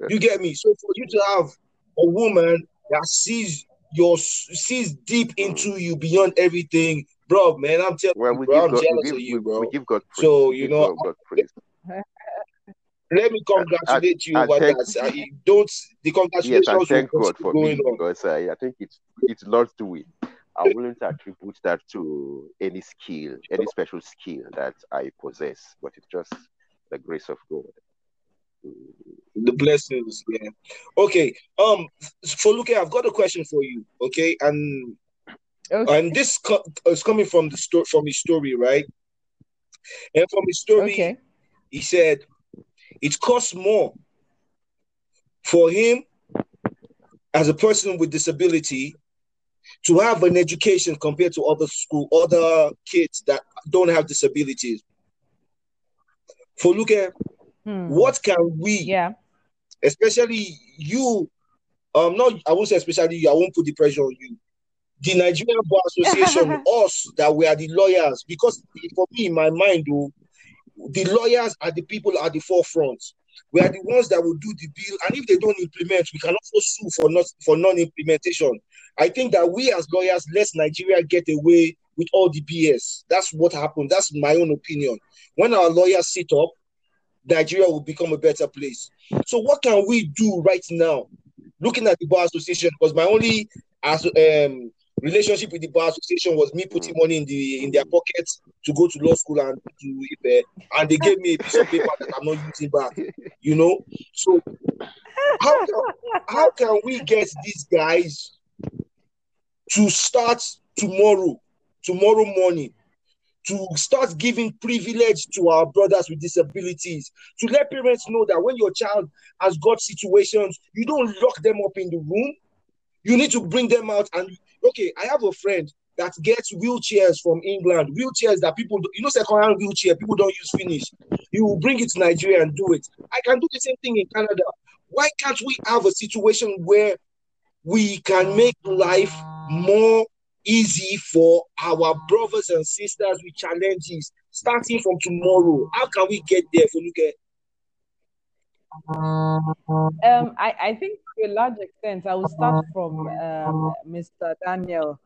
You get me? So for you to have a woman that sees your sees deep into you beyond everything, bro, man, I'm telling Well, you, we bro, give I'm God, we jealous give, of you, bro. we give God praise. So We you know, God, God let me I, congratulate you I over thank, that. I don't the yes, congratulations I thank God for going me on. because I, I think it's it's Lord's doing. I wouldn't attribute that to any skill, any special skill that I possess, but it's just the grace of God. The blessings, yeah. Okay, um, Foluke, I've got a question for you. Okay, and Okay. and this co- is coming from the story from his story, right? And from his story, Okay. he said it costs more for him as a person with disability to have an education compared to other school other kids that don't have disabilities. For Hmm. what can we, Yeah. Especially you, um, not I won't say especially you, I won't put the pressure on you. The Nigerian Bar Association, us that we are the lawyers, because for me, in my mind, though, the lawyers are the people at the forefront. We are the ones that will do the bill, and if they don't implement, we can also sue for not for non-implementation. I think that we as lawyers let Nigeria get away with all the BS. That's what happened. That's my own opinion. When our lawyers sit up, Nigeria will become a better place. So, what can we do right now? Looking at the bar association, because my only as um relationship with the bar association was me putting money in the in their pockets to go to law school and to Ife, and they gave me a piece of paper that I'm not using back. You know, so how can how can we get these guys to start tomorrow, tomorrow morning, to start giving privilege to our brothers with disabilities, to let parents know that when your child has got situations, you don't lock them up in the room. You need to bring them out. And okay, I have a friend that gets wheelchairs from England, wheelchairs that people, you know, second-hand wheelchair, people don't use finish. You will bring it to Nigeria and do it. I can do the same thing in Canada. Why can't we have a situation where we can make life more easy for our brothers and sisters with challenges starting from tomorrow? How can we get there, Foluke? Um, I, I think to a large extent, I will start from um, Mr. Daniel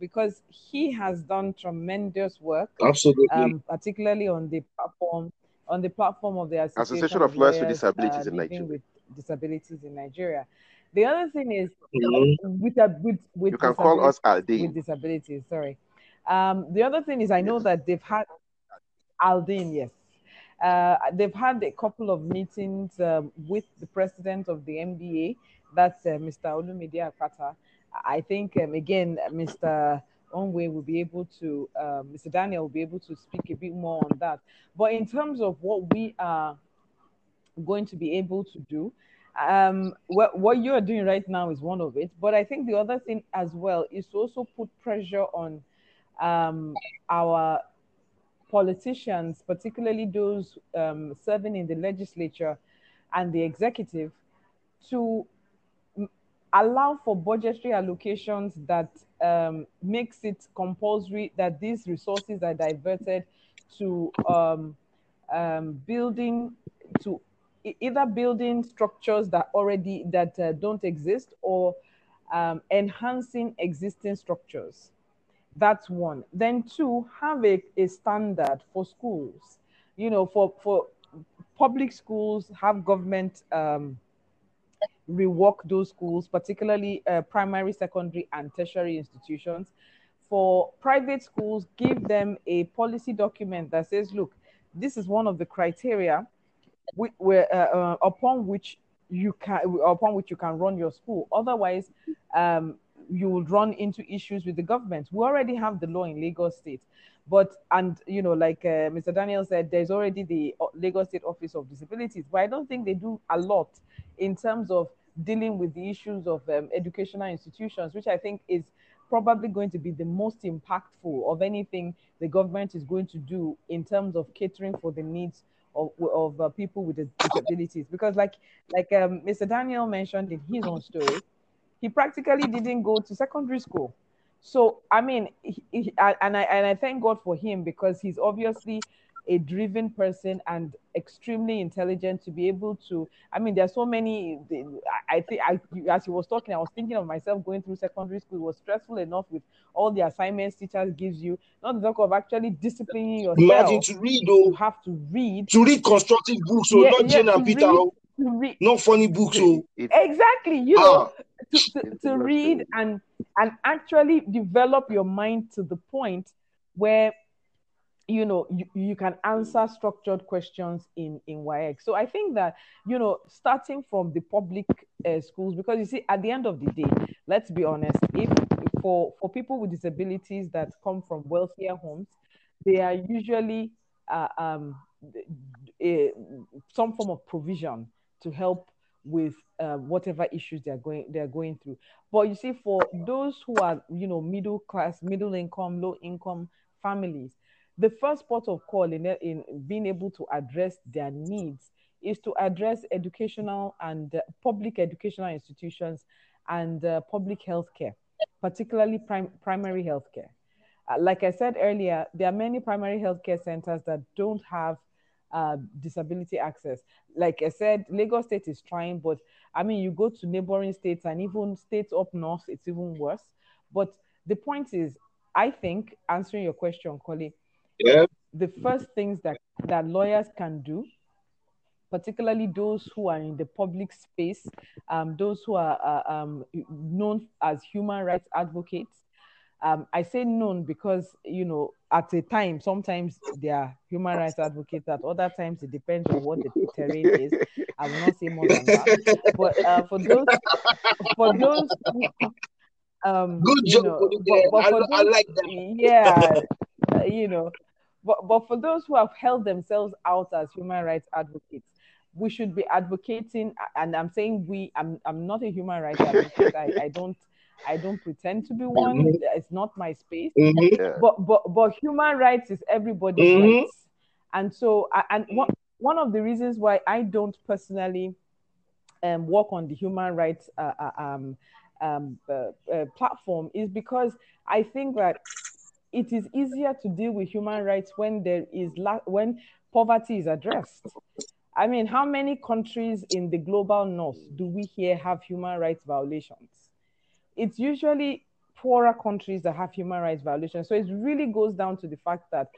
because he has done tremendous work, Absolutely. um, particularly on the platform on the platform of the Association, Association of Lawyers with Disabilities uh, in Nigeria. with Disabilities in Nigeria. The other thing is Mhm. with a, with with You can call us disabilities, with disabilities. Sorry. Um, the other thing is I know Yes. that they've had ALDIN, yes. Uh, they've had a couple of meetings um, with the president of the NBA, that's uh, Mr. Olumide Akpata. I think, um, again, Mr. Onwe will be able to, uh, Mr. Daniel will be able to speak a bit more on that. But in terms of what we are going to be able to do, um, what, what you're doing right now is one of it. But I think the other thing as well is to also put pressure on um, our politicians, particularly those um, serving in the legislature and the executive, to allow for budgetary allocations that um, makes it compulsory that these resources are diverted to um, um, building to either building structures that already that uh, don't exist or um, enhancing existing structures. That's one. Then two, have a, a standard for schools. You know, for for public schools, have government um, rework those schools, particularly uh, primary, secondary, and tertiary institutions. For private schools, give them a policy document that says, look, this is one of the criteria uh, uh, upon which you can upon which you can run your school. Otherwise, um, you will run into issues with the government. We already have the law in Lagos State, but and you know, like uh, Mr. Daniel said, there's already the uh, Lagos State Office of Disabilities, but I don't think they do a lot in terms of dealing with the issues of um, educational institutions, which I think is probably going to be the most impactful of anything the government is going to do in terms of catering for the needs of, of uh, people with disabilities. Because, like like um, Mr. Daniel mentioned in his own story, he practically didn't go to secondary school. So, I mean, he, he, and I and I thank God for him because he's obviously a driven person and extremely intelligent to be able to i mean there's so many i think i as he was talking i was thinking of myself going through secondary school. It was stressful enough with all the assignments teachers gives you. Not to talk of actually disciplining yourself. Imagine to read though you have to read. To read constructive books so yeah, not yeah, jane and peter read, read. not funny books so exactly you know ah. to, to, to read and and actually develop your mind to the point where you know you, you can answer structured questions in in YX. So I think that you know starting from the public uh, schools because you see at the end of the day let's be honest if for for people with disabilities that come from wealthier homes they are usually uh, um, a, some form of provision to help with uh, whatever issues they're going they're going through but you see for those who are you know middle class middle income low income families the first port of call in, in being able to address their needs is to address educational and uh, public educational institutions and uh, public health care, particularly prim- primary health care. Uh, like I said earlier, there are many primary health care centers that don't have uh, disability access. Like I said, Lagos State is trying, but I mean, you go to neighboring states and even states up north, it's even worse. But the point is, I think, answering your question, Kole, yeah. the first things that, that lawyers can do, particularly those who are in the public space, um, those who are uh, um, known as human rights advocates. Um, I say known because, you know, at a time, sometimes they are human rights advocates. At other times, it depends on what the terrain is. I will not say more than that. But uh, for those, for those, um, good job. Know, but, but I, those, I, like that. Yeah, you know, but, but for those who have held themselves out as human rights advocates, we should be advocating, and I'm saying we, I'm, I'm not a human rights advocate. I, I don't I don't pretend to be one. Mm-hmm. It's not my space. Mm-hmm. Yeah. But but but human rights is everybody's mm-hmm. rights. And so and one one of the reasons why I don't personally um, work on the human rights uh, uh um, um, uh, uh, platform is because I think that it is easier to deal with human rights when there is la- when poverty is addressed. I mean, how many countries in the global north do we hear have human rights violations? It's usually poorer countries that have human rights violations. So it really goes down to the fact that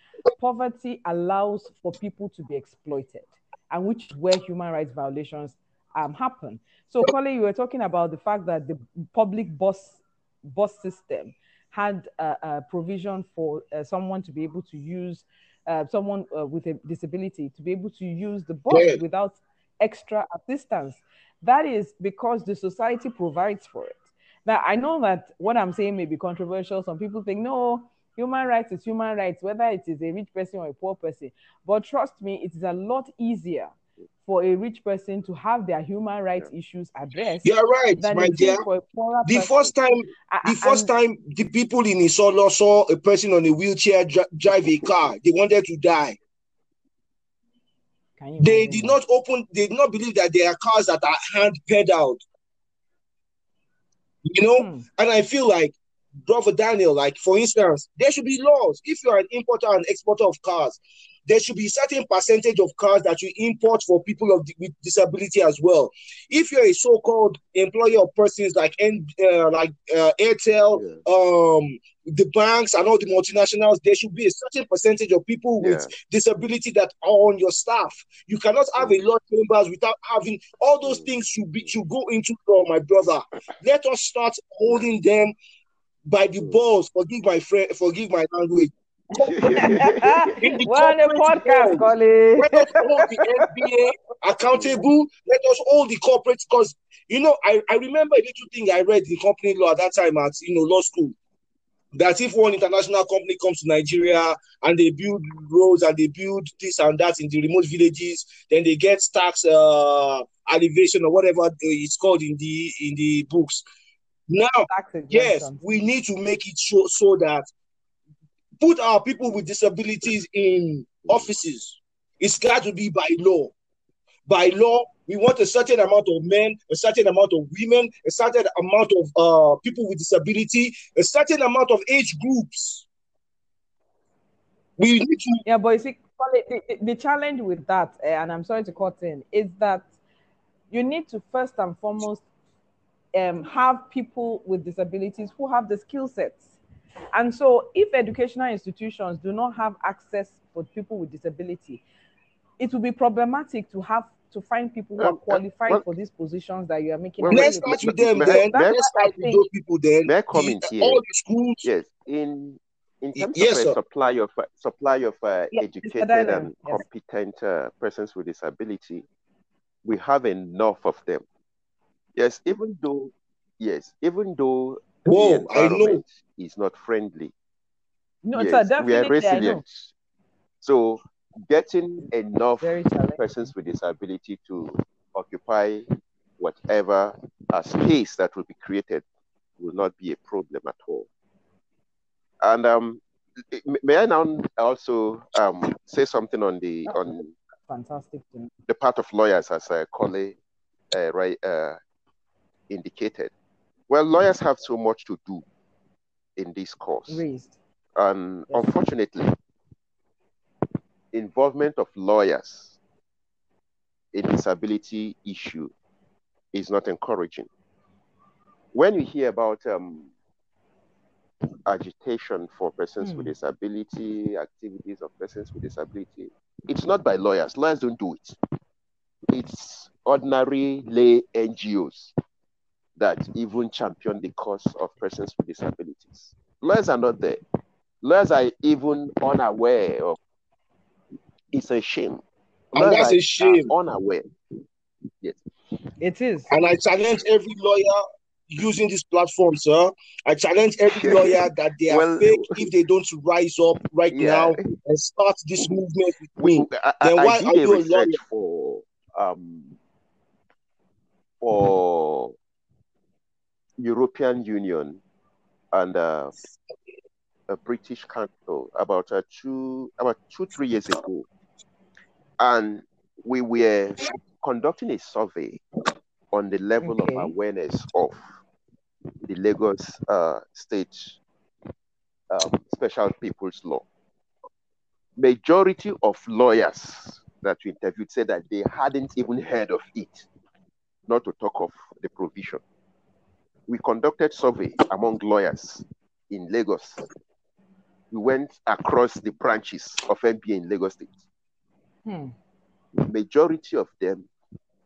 poverty allows for people to be exploited, and which is where human rights violations um, happen. So, Colin, you were talking about the fact that the public bus bus system had a, a provision for uh, someone to be able to use, uh, someone uh, with a disability to be able to use the bus yeah. without extra assistance. That is because the society provides for it. Now, I know that what I'm saying may be controversial. Some people think, no, human rights is human rights, whether it is a rich person or a poor person. But trust me, it is a lot easier for a rich person to have their human rights issues addressed. You're right, my dear. The person. first time, the first time the people in Isolo saw a person on a wheelchair drive a car, they wanted to die. They did that? not open. They did not believe that there are cars that are hand pedaled. You know, hmm. and I feel like brother Daniel, like for instance, there should be laws. If you are an importer and exporter of cars, there should be a certain percentage of cars that you import for people of with disability as well. If you're a so-called employer of persons like uh, like uh, Airtel, yeah. um, the banks and all the multinationals, there should be a certain percentage of people with yeah. disability that are on your staff. You cannot have a lot of members without having all those things should be should go into law, my brother. Let us start holding them by the balls. Forgive my friend, forgive my language. On a podcast, Colin. Let us hold the NBA accountable. Let us hold the corporates because you know I, I remember a little thing I read in company law at that time at you know law school. that if one international company comes to Nigeria and they build roads and they build this and that in the remote villages, then they get tax uh, elevation or whatever it's called in the in the books. Now, yes, we need to make it so, so that put our people with disabilities in offices. It's got to be by law. By law, we want a certain amount of men, a certain amount of women, a certain amount of uh, people with disability, a certain amount of age groups. We need to. Yeah, but you see, the, the challenge with that, uh, and I'm sorry to cut in, is that you need to first and foremost um, have people with disabilities who have the skill sets. And so, if educational institutions do not have access for people with disability, it will be problematic to have to find people who are qualified well, for these positions that you are making. Well, let's start with them then. Let's start with those people then. They're coming here. All the schools. Yes, in in terms yes, of supply of uh, supply of uh, yes, educated and yes. competent uh, persons with disability, we have enough of them. Yes, even though yes, even though Whoa, I environment is not friendly. No, yes, we are resilient. So getting enough persons with disability to occupy whatever space that will be created will not be a problem at all. And um, may I now also um, say something on the on fantastic the part of lawyers, as uh, Kole uh, right, uh, indicated. Well, lawyers have so much to do in this course, Raised. and yes. unfortunately, involvement of lawyers in disability issue is not encouraging. When you hear about um, agitation for persons mm. with hmm. disability, activities of persons with disability, it's not by lawyers. Lawyers don't do it. It's ordinary lay NGOs that even champion the cause of persons with disabilities. Lawyers are not there. Lawyers are even unaware of it's a shame. And that's a shame. Unaware. Yes. It is. And I challenge every lawyer using this platform, sir. I challenge every lawyer that they are well, fake if they don't rise up right yeah. now and start this movement with me. I, then why I are you a lawyer? For, um, for European Union and uh, a British Council about uh, two about two three years ago and we were conducting a survey on the level okay. of awareness of the Lagos uh, State um, Special People's Law. Majority of lawyers that we interviewed said that they hadn't even heard of it, not to talk of the provision. We conducted survey among lawyers in Lagos. We went across the branches of NBA in Lagos State Hmm. Majority of them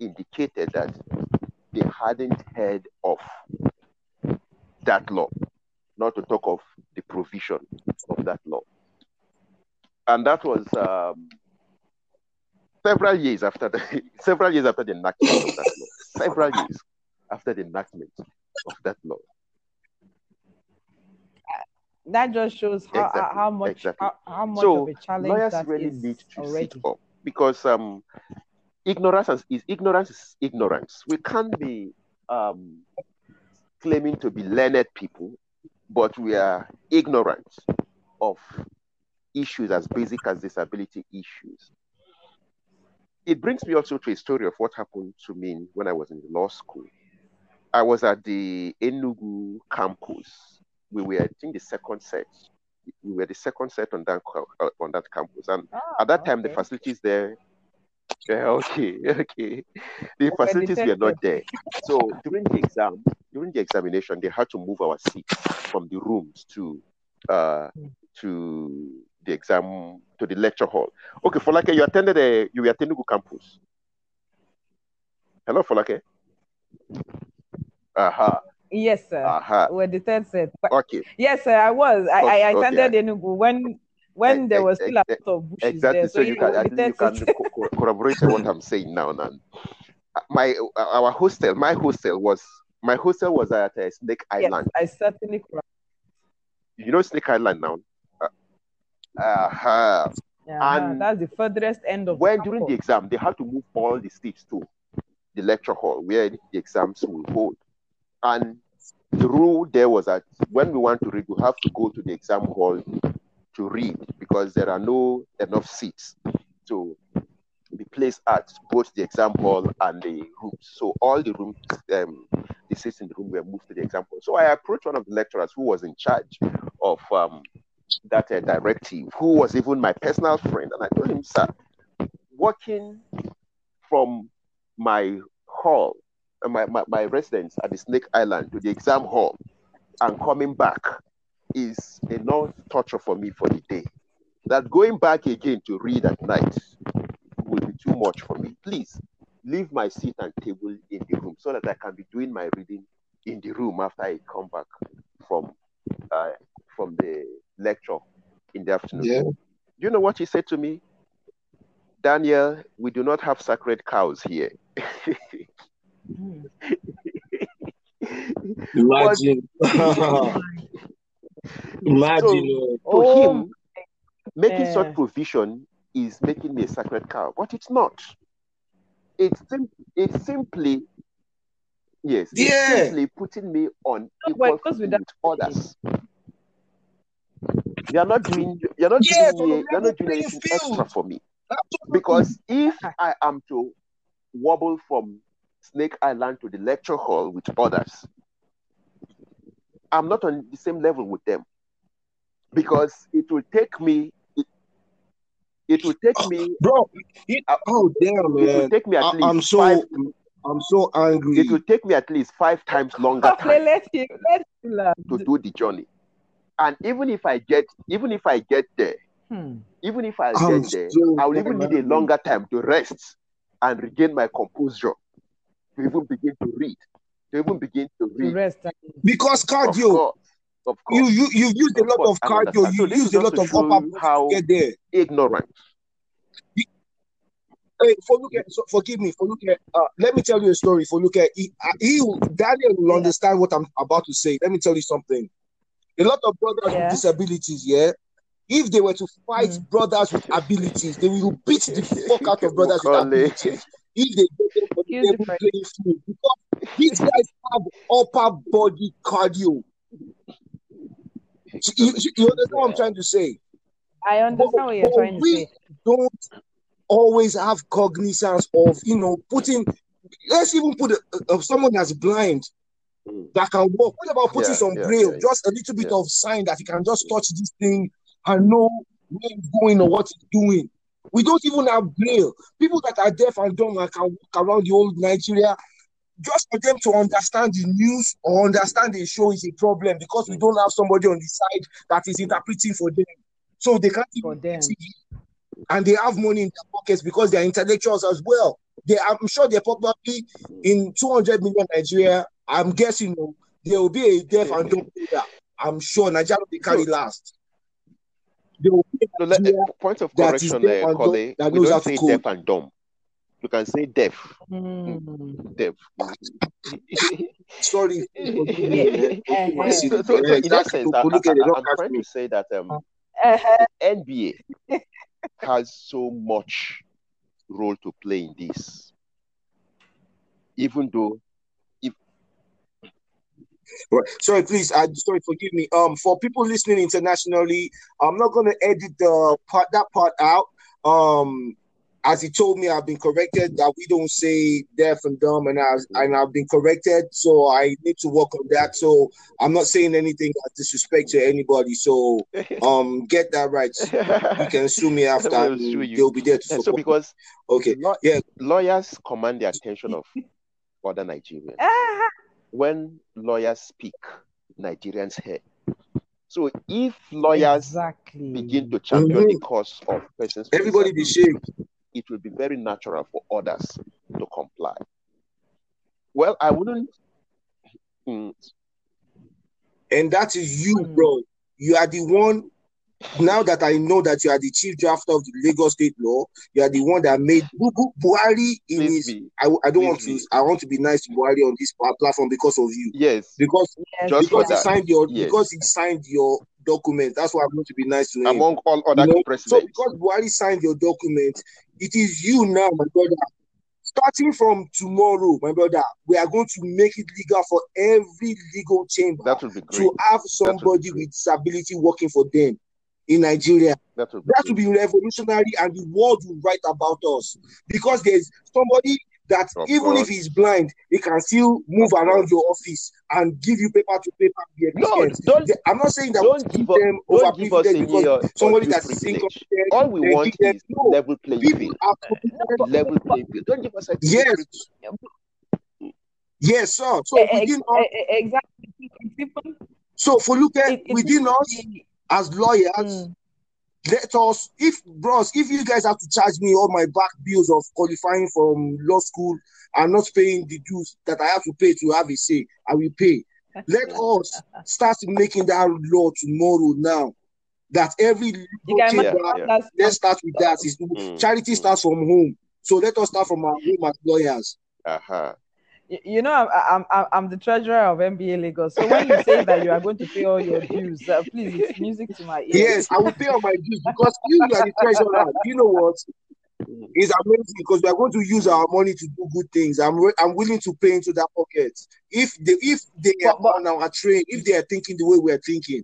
indicated that they hadn't heard of that law, not to talk of the provision of that law. And that was um, several years after the several years after the enactment of that law. Several years after the enactment of that law. That just shows how, exactly. how much exactly. how, how, much so of a challenge lawyers that really is need to already. sit up because um, ignorance is ignorance is ignorance. We can't be um, claiming to be learned people, but we are ignorant of issues as basic as disability issues. It brings me also to a story of what happened to me when I was in law school. I was at the Enugu campus. We were, I think, the second set we were the second set on that uh, on that campus, and oh, at that time okay. the facilities there. Yeah, okay, okay. The facilities were not there. So during the exam, during the examination, they had to move our seats from the rooms to uh to the exam to the lecture hall. Okay, Foluke, you attended a you attended Enugu campus. Hello, Foluke. Uh-huh. Yes, sir. Uh-huh. We're the third set. Okay. Yes, sir. I was. I, okay. I attended okay. Enugu when when there was still a lot of bushes exactly. there. So, you can, you can co- corroborate what I'm saying now. Now, my our hostel, my hostel was my hostel was at uh, Snake Island. Yes, I certainly. you know Snake Island now. Uh, Yeah, And that's the furthest end of when the during the exam they had to move all the seats to the lecture hall where the exams will hold and the rule there was that when we want to read we have to go to the exam hall to read because there are no enough seats to be placed at both the exam hall and the rooms. So all the rooms um, the seats in the room were moved to the exam hall. So i approached one of the lecturers who was in charge of um, that uh, directive who was even my personal friend. And i told him sir walking from my hall, my, my, my residence at the Snake Island to the exam hall and coming back is enough torture for me for the day. That going back again to read at night will be too much for me. Please leave my seat and table in the room so that I can be doing my reading in the room after I come back from uh, from the lecture in the afternoon. Yeah. You know what he said to me? Daniel, we do not have sacred cows here. Imagine. Imagine. uh, To Oh, him, making eh. such provision is making me a sacred cow, but it's not. It's sim- it's simply yes, it's simply putting me on equal it goes footing without with others. You're not doing you're not Yes, giving me you're not doing anything field. extra for me. Absolutely. Because if I am to wobble from Snake Island to the lecture hall with others, I'm not on the same level with them. Because it will take me, it, it will take me, bro, it- oh damn, it will take me at I, least I'm so, five, I'm so angry. it will take me at least five times longer let, time let him, let him learn. to do the journey. And even if I get, even if I get there, Hmm. even if I I'm get there, so I will even need a longer time to rest and regain my composure to even begin to read, to even begin to To read. rest. and- because Of cardio, course, of you course, you you used a lot course, of cardio, understand. you So used a lot of show upper you how to get there. ignorant. Hey, for look at, so forgive me, for look at, uh, let me tell you a story. For look at, he, uh, he will- Daniel will understand what I'm about to say. Let me tell you something. A lot of brothers Yeah. with disabilities, yeah. If they were to fight Mm. brothers with abilities, they will beat the fuck out of brothers with Mukole. abilities. If they get them on the Excuse the level playing field, because these guys have upper body cardio. You, you- you understand what I'm trying to say? I understand what you're trying to we say. don't always have cognizance of, you know, putting. Let's even put a, a- someone that's blind that can walk. What about putting Yeah, some yeah, braille, yeah, just a little bit yeah. of sign that you can just touch this thing and know where he's going or what he's doing. We don't even have braille. People that are deaf and dumb and can walk around the old Nigeria, just for them to understand the news or understand the show is a problem because we don't have somebody on the side that is interpreting for them. So they can't For even them. get it. and they have money in their pockets because they're intellectuals as well. They, I'm sure they're probably in 200 million Nigeria. I'm guessing there will be a deaf and dumb player. I'm sure Nigeria will be carry last. There will So let, uh, point of correction deaf there, and Kole. We don't say code. deaf and dumb. You can say deaf. Hmm. Deaf. Sorry, forgive me. Eh, My eh. city. so, so, in that sense, I, I, I, I'm trying to say that um, Eh, the NBA has so much role to play in this, even though Right. Sorry, please. I sorry, forgive me. Um, for people listening internationally, I'm not gonna edit the part that part out. Um, as he told me, I've been corrected that we don't say deaf and dumb, and I've and I've been corrected, so I need to work on that. So I'm not saying anything as disrespect to anybody. So um, get that right. You can sue me after. We'll sue you. They'll be there to And so support. because Okay. law- Yeah. lawyers command the attention of other Nigerians. When lawyers speak, Nigerians hear. So if lawyers exactly. begin to champion the Mhm. cause of persons Everybody be disability, shaved. it will be very natural for others to comply. Well, I wouldn't. Mm, And that is you, Mm. bro. You are the one. Now that I know that you are the chief drafter of the Lagos State law, you are the one that made Bu- Bu- Buhari in please his. be. I, I don't want please to. be. I want to be nice to Buhari on this platform because of you. Yes, Because Yes, just for because he signed your Yes. because he signed your document. That's why I'm going to be nice to him. Among all other You know, so because Buhari signed your document, it is you now, my brother. Starting from tomorrow, my brother, we are going to make it legal for every legal chamber that would be great. to have somebody great. with disability working for them in Nigeria. That would be That will be revolutionary, and the world will write about us because there's somebody that Of even course. if he's blind, he can still move Of around course. your office and give you paper to paper. Be No, don't The- I'm not saying that don't we give give them don't give us overprivileged because somebody undue that is privilege. incompetent, All we want give them is no. level playing field. are. Eh, level playing field. Don't give us a Yes, yes, sir. So E- ex- within us, exactly. So for look at it, it's within even us the- as lawyers, mm, let us if bros if you guys have to charge me all my back bills of qualifying from law school and not paying the dues that i have to pay to have a say i will pay. Let us start making that law tomorrow now that every you legal can chamber Yeah, imagine yeah. let's start with that. Is Mm, charity starts from home. So let us start from our home as lawyers. Uh-huh. Y- you know I'm, I'm I'm I'm the treasurer of NBA Lagos. So when you say that you are going to pay all your dues, uh, please, it's music to my ears. yes i will pay all my dues because you are the treasurer you know what. It's amazing because we are going to use our money to do good things. I'm re- I'm willing to pay into that pocket. If they if they are But- but- on our train, if they are thinking the way we are thinking,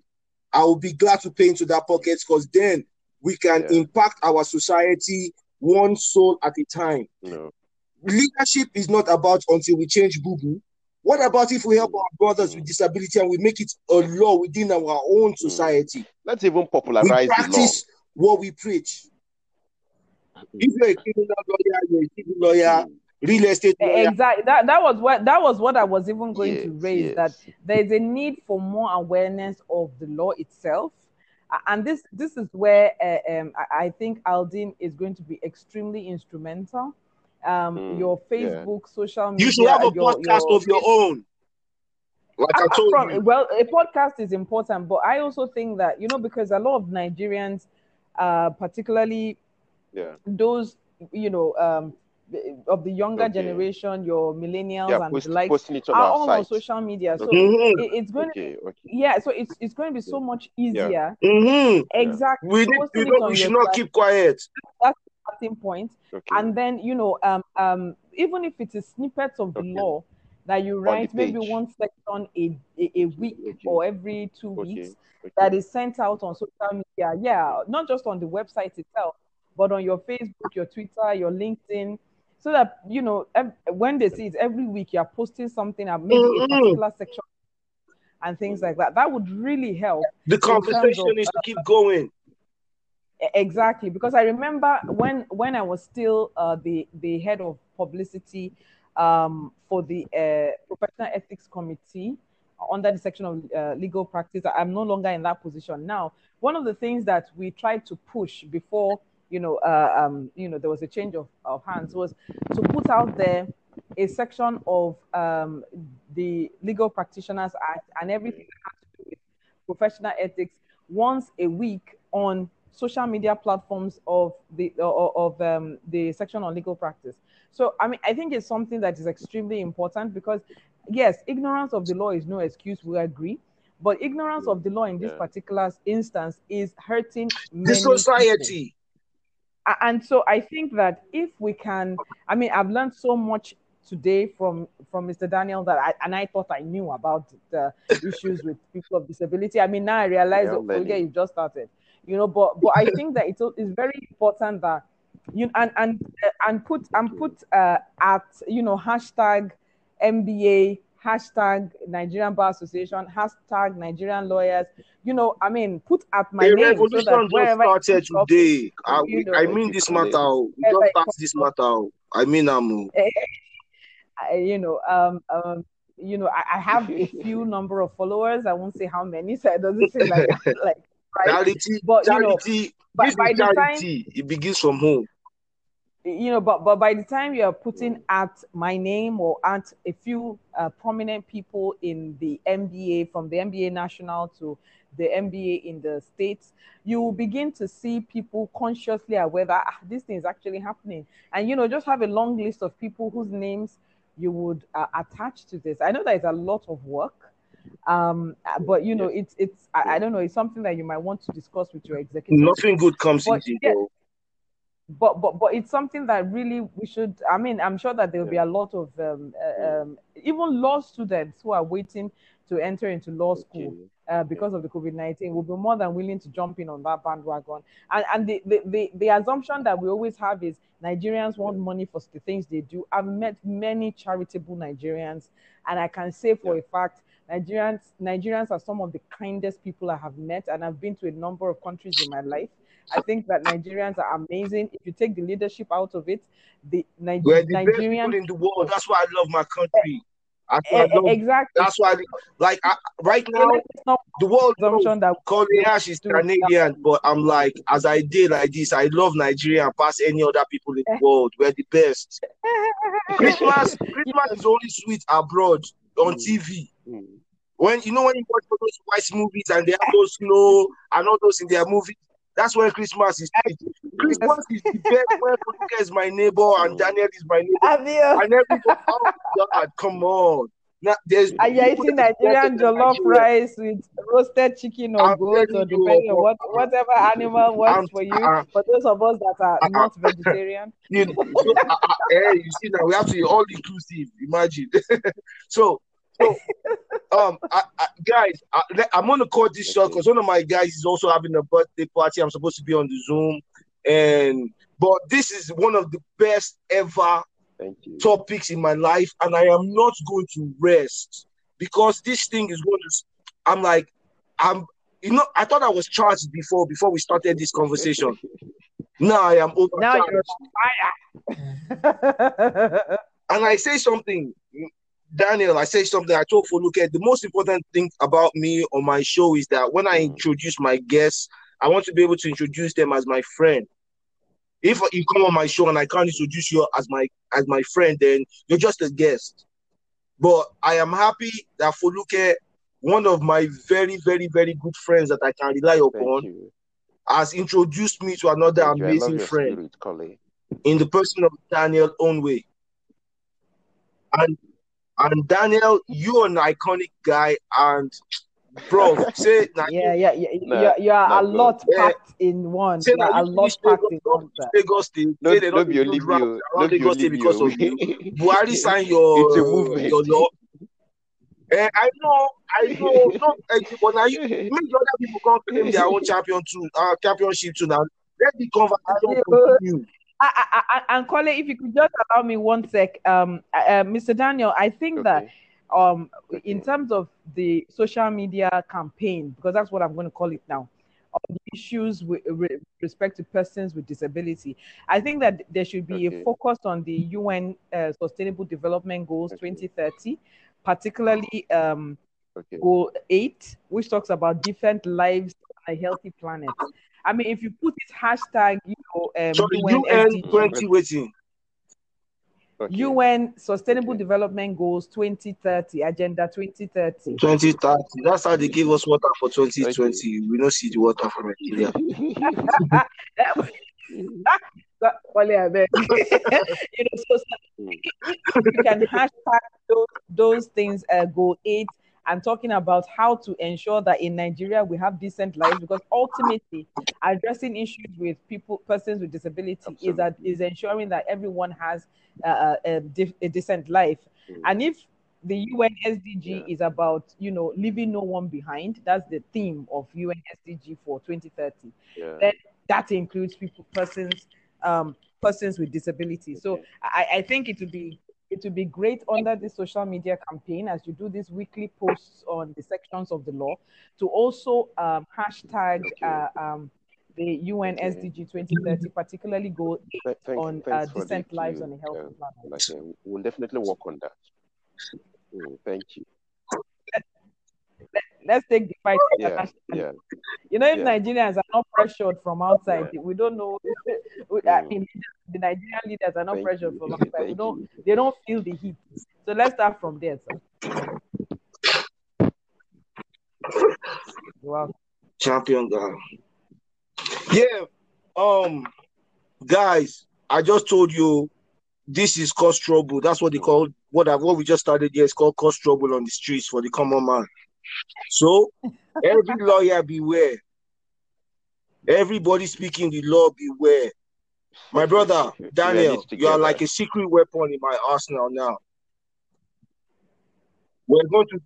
I will be glad to pay into that pocket because then we can Yeah. impact our society one soul at a time. No. Leadership is not about until we change Google. What about if we help our brothers with disability and we make it a law within our own society? Let's even We popularize the law. practice what we preach. If you're a criminal lawyer, you're a civil lawyer, Mm. real estate lawyer. Exactly. That that was what that was what I was even going to Yes, raise. That there is a need for more awareness of the law itself, and this this is where uh, um, I, I think ALDIN is going to be extremely instrumental. Um, Mm, your yeah. Facebook, social media, You should have a your, podcast your of your own. Like I Uh, told from- you. well, a podcast is important, but I also think that you know because a lot of Nigerians, uh, particularly Yeah. those you know um, of the younger Okay. generation, your millennials Yeah, and post, the likes, posting it on are all on social media. So Mhm, it, it's going to Okay, okay. yeah, so it's it's going to be so much easier. mhm. Exactly. We, need, we, it don't, on we should not keep quiet. Starting point, Okay. and then you know um um even if it is a snippets of the Okay. law that you the write maybe page. one section a, a, a week Okay. or every two okay. weeks okay. that is sent out on social media. Yeah, not just on the website itself, but on your Facebook, your Twitter, your LinkedIn, so that you know ev- when they see it every week, you are posting something, uh, maybe a Mhm. particular section, and things like that. That would really help. The terms conversation of, needs to keep going. Exactly, because I remember when when I was still uh, the the head of publicity um, for the uh, professional ethics committee under the section of uh, legal practice. I'm no longer in that position now. One of the things that we tried to push before you know uh, um, you know there was a change of, of hands was to put out there a section of um, the Legal Practitioners Act and everything that has to do with professional ethics once a week on social media platforms of the of, of um, the section on legal practice. So I mean, I think it's something that is extremely important because yes, ignorance of the law is no excuse. We agree, but ignorance of the law in this Yeah. particular instance is hurting The many people. society. And so I think that if we can, I mean, I've learned so much today from from Mr. Daniel that I and I thought I knew about the issues with people of disability. I mean, now I realize Yeah, that oh, yeah, learning. you just started, you know. But but I think that it's it's very important that you and and uh, and put and put uh, at you know hashtag NBA hashtag Nigerian Bar Association hashtag Nigerian lawyers. You know, I mean, put at my a name so revolution that just started comes up, today. I, you know, I mean this matter. oh. We Wherever just start this matter. oh. I mean, um, I- you know, um, um, you know, I, I have a few number of followers. I won't say how many, so it doesn't seem like like right. charity, But you know, charity. by, this by is the time. It begins from home. you know, but but by the time you are putting at my name or at a few uh, prominent people in the NBA, from the NBA national to the NBA in the states, you will begin to see people consciously aware that ah, this thing is actually happening, and you know, just have a long list of people whose names you would uh, attach to this. I know that it's a lot of work, Um, but you know, it's it's I, I, don't know. It's something that you might want to discuss with your executive. Nothing good comes but, easy, yeah, but but but it's something that really we should. I mean, I'm sure that there will yeah. be a lot of um, uh, um, even law students who are waiting to enter into law school. Uh, because of the COVID 19 will be more than willing to jump in on that bandwagon. And, and the, the, the, the assumption that we always have is Nigerians want money for the things they do. I've met many charitable Nigerians, and I can say for a fact, Nigerians, Nigerians are some of the kindest people I have met, and I've been to a number of countries in my life. I think that Nigerians are amazing. If you take the leadership out of it, the, Niger- We're the Nigerians in the world. That's why I love my country. Eh, that's why eh, love, exactly. That's why, like, I, right now, the world assumption that is Canadian, but I'm like, as I did like this, I love Nigeria past any other people in the eh. world. We're the best. Christmas, Christmas is only sweet abroad on mm. TV. Mm. When you know when you watch those white movies and they have those snow and all those in their movies, that's when Christmas is. Christmas is the best when Foluke is my neighbor and Daniel is my neighbor. And everybody, oh God, come on. Now, there's Are you eating Nigerian jollof rice with roasted chicken or goat or depending on what whatever animal works I'm, for you? Uh, for those of us that are uh, not vegetarian, you know, so, uh, hey, you see now we have to be all inclusive. Imagine. so so, um, I, I, guys, I, am gonna call this short because one of my guys is also having a birthday party. I'm supposed to be on the Zoom, and but this is one of the best ever topics in my life, and I am not going to rest because this thing is going to. I'm like, I'm. You know, I thought I was charged before before we started this conversation. now I am overcharged. Now you're fire. and I say something Daniel, I say something. I talk told Foluke the most important thing about me on my show is that when I introduce my guests, I want to be able to introduce them as my friend. If you come on my show and I can't introduce you as my as my friend, then you're just a guest. But I am happy that Foluke, one of my very, very, very good friends that I can rely upon, has introduced me to another Thank amazing friend spirit, in the person of Daniel Onwe. And and Daniel, you're an iconic guy, and bro, say yeah, yeah, yeah, nah, you're, you're nah, a bro. lot packed yeah. in one. Say you're a lot packed in one. Lagos State, no, say they don't be Olivia, around Lagos State because of you. Buhari signed your it's a movement. Your law. Uh, I know, I know, no, uh, but now you make other people come claim their own champion too, uh, championship too. Now let the conversation continue. I, I, and Kole, if you could just allow me one sec, um, uh, Mr. Daniel, I think okay. that um, in terms of the social media campaign, because that's what I'm going to call it now, on issues with, with respect to persons with disability, I think that there should be okay. a focus on the UN uh, Sustainable Development Goals okay. 2030, particularly um, Goal 8, which talks about different lives on a healthy planet. I mean, if you put it hashtag, you know, um, so UN, UN 20 waiting. Okay. UN Sustainable okay. Development Goals 2030, Agenda 2030. 2030. That's how they give us water for 2020. We don't see the water from Nigeria. you know, so, you can hashtag those, those things, uh, goal eight, and talking about how to ensure that in Nigeria we have decent lives because ultimately addressing issues with people persons with disability Absolutely. is that is ensuring that everyone has uh, a, a, decent life mm. and if the UN SDG yeah. is about you know leaving no one behind that's the theme of UN SDG for 2030 yeah. then that includes people persons um persons with disability so I, I think it would be it would be great under the social media campaign as you do these weekly posts on the sections of the law to also um, hashtag uh, um, the UN SDG 2030, particularly go thanks, on uh, decent lives on a healthy planet. Like, we'll definitely work on that. Mm, thank you. Let, us take the fight. Yeah, yeah. You know, if yeah. Nigerians are not pressured from outside, yeah. we don't know. I mm. mean, the Nigerian leaders are not Thank pressured you. from outside. We don't, they don't feel the heat. So let's start from there. So. Wow. Champion guy. Yeah. Um, guys, I just told you this is cause trouble. That's what they call what I, what we just started here is called cause trouble on the streets for the common man. So every lawyer beware. Everybody speaking the law beware. My brother Daniel, you are like a secret weapon in my arsenal now. We're going to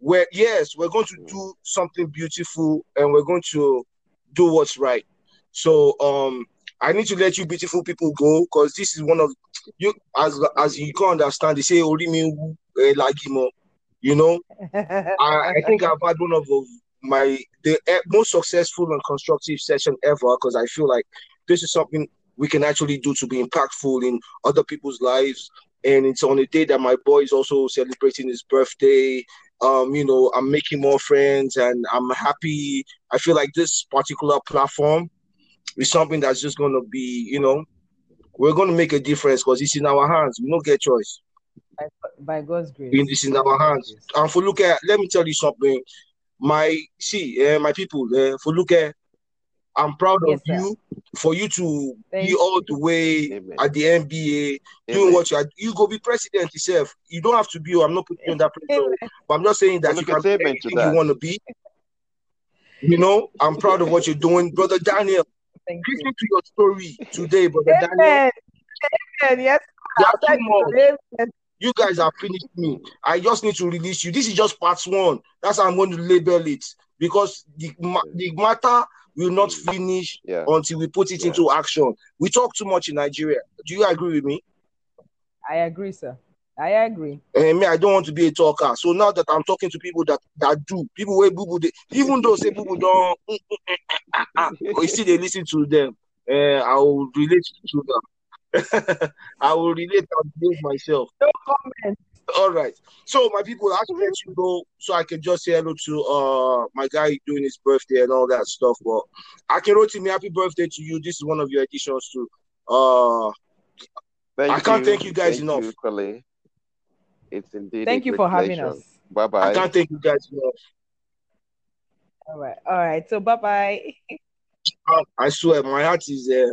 we're yes, we're going to do something beautiful and we're going to do what's right. So um I need to let you beautiful people go because this is one of you as as you can understand, they say Orimi eh, Lagimo. You know, I, I think I've had one of my the eh, most successful and constructive session ever because I feel like this is something we can actually do to be impactful in other people's lives. And it's on a day that my boy is also celebrating his birthday. Um, you know, I'm making more friends and I'm happy. I feel like this particular platform is something that's just gonna be, you know, we're gonna make a difference because it's in our hands. We don't get choice. By, by God's grace. It's in our hands. And for look at, let me tell you something. My see, uh, my people, uh, for look at, I'm proud yes, of sir. you for you to Thank be all the way Amen. at the NBA Amen. doing what you are. You go be president yourself. You don't have to be. I'm not putting you on that pressure, but I'm not saying that you can be anything you want to be. You know, I'm proud of what you're doing, brother Daniel. Thank Listen you. to your story today, brother Amen. Daniel. Amen. Yes. You guys have finished me. I just need to release you. This is just part one. That's how I'm going to label it because the, the matter will not finish yeah. until we put it yeah. into action. We talk too much in Nigeria. Do you agree with me? I agree, sir. I agree. And me, I don't want to be a talker. So now that I'm talking to people that, that do, people where boo they, even though say people don't, mm, mm, mm, you see, they listen to them. Uh, I will relate to them. I will relate and behave myself. No comment. All right. So my people, I should let you go so I can just say hello to uh my guy doing his birthday and all that stuff. But I can wrote him happy birthday to you. This is one of your additions to uh thank I can't you. thank you guys thank enough. You, it's indeed. Thank you for having us. Bye bye. I can't thank you guys enough. All right. All right. So bye bye. I swear my heart is there. Uh,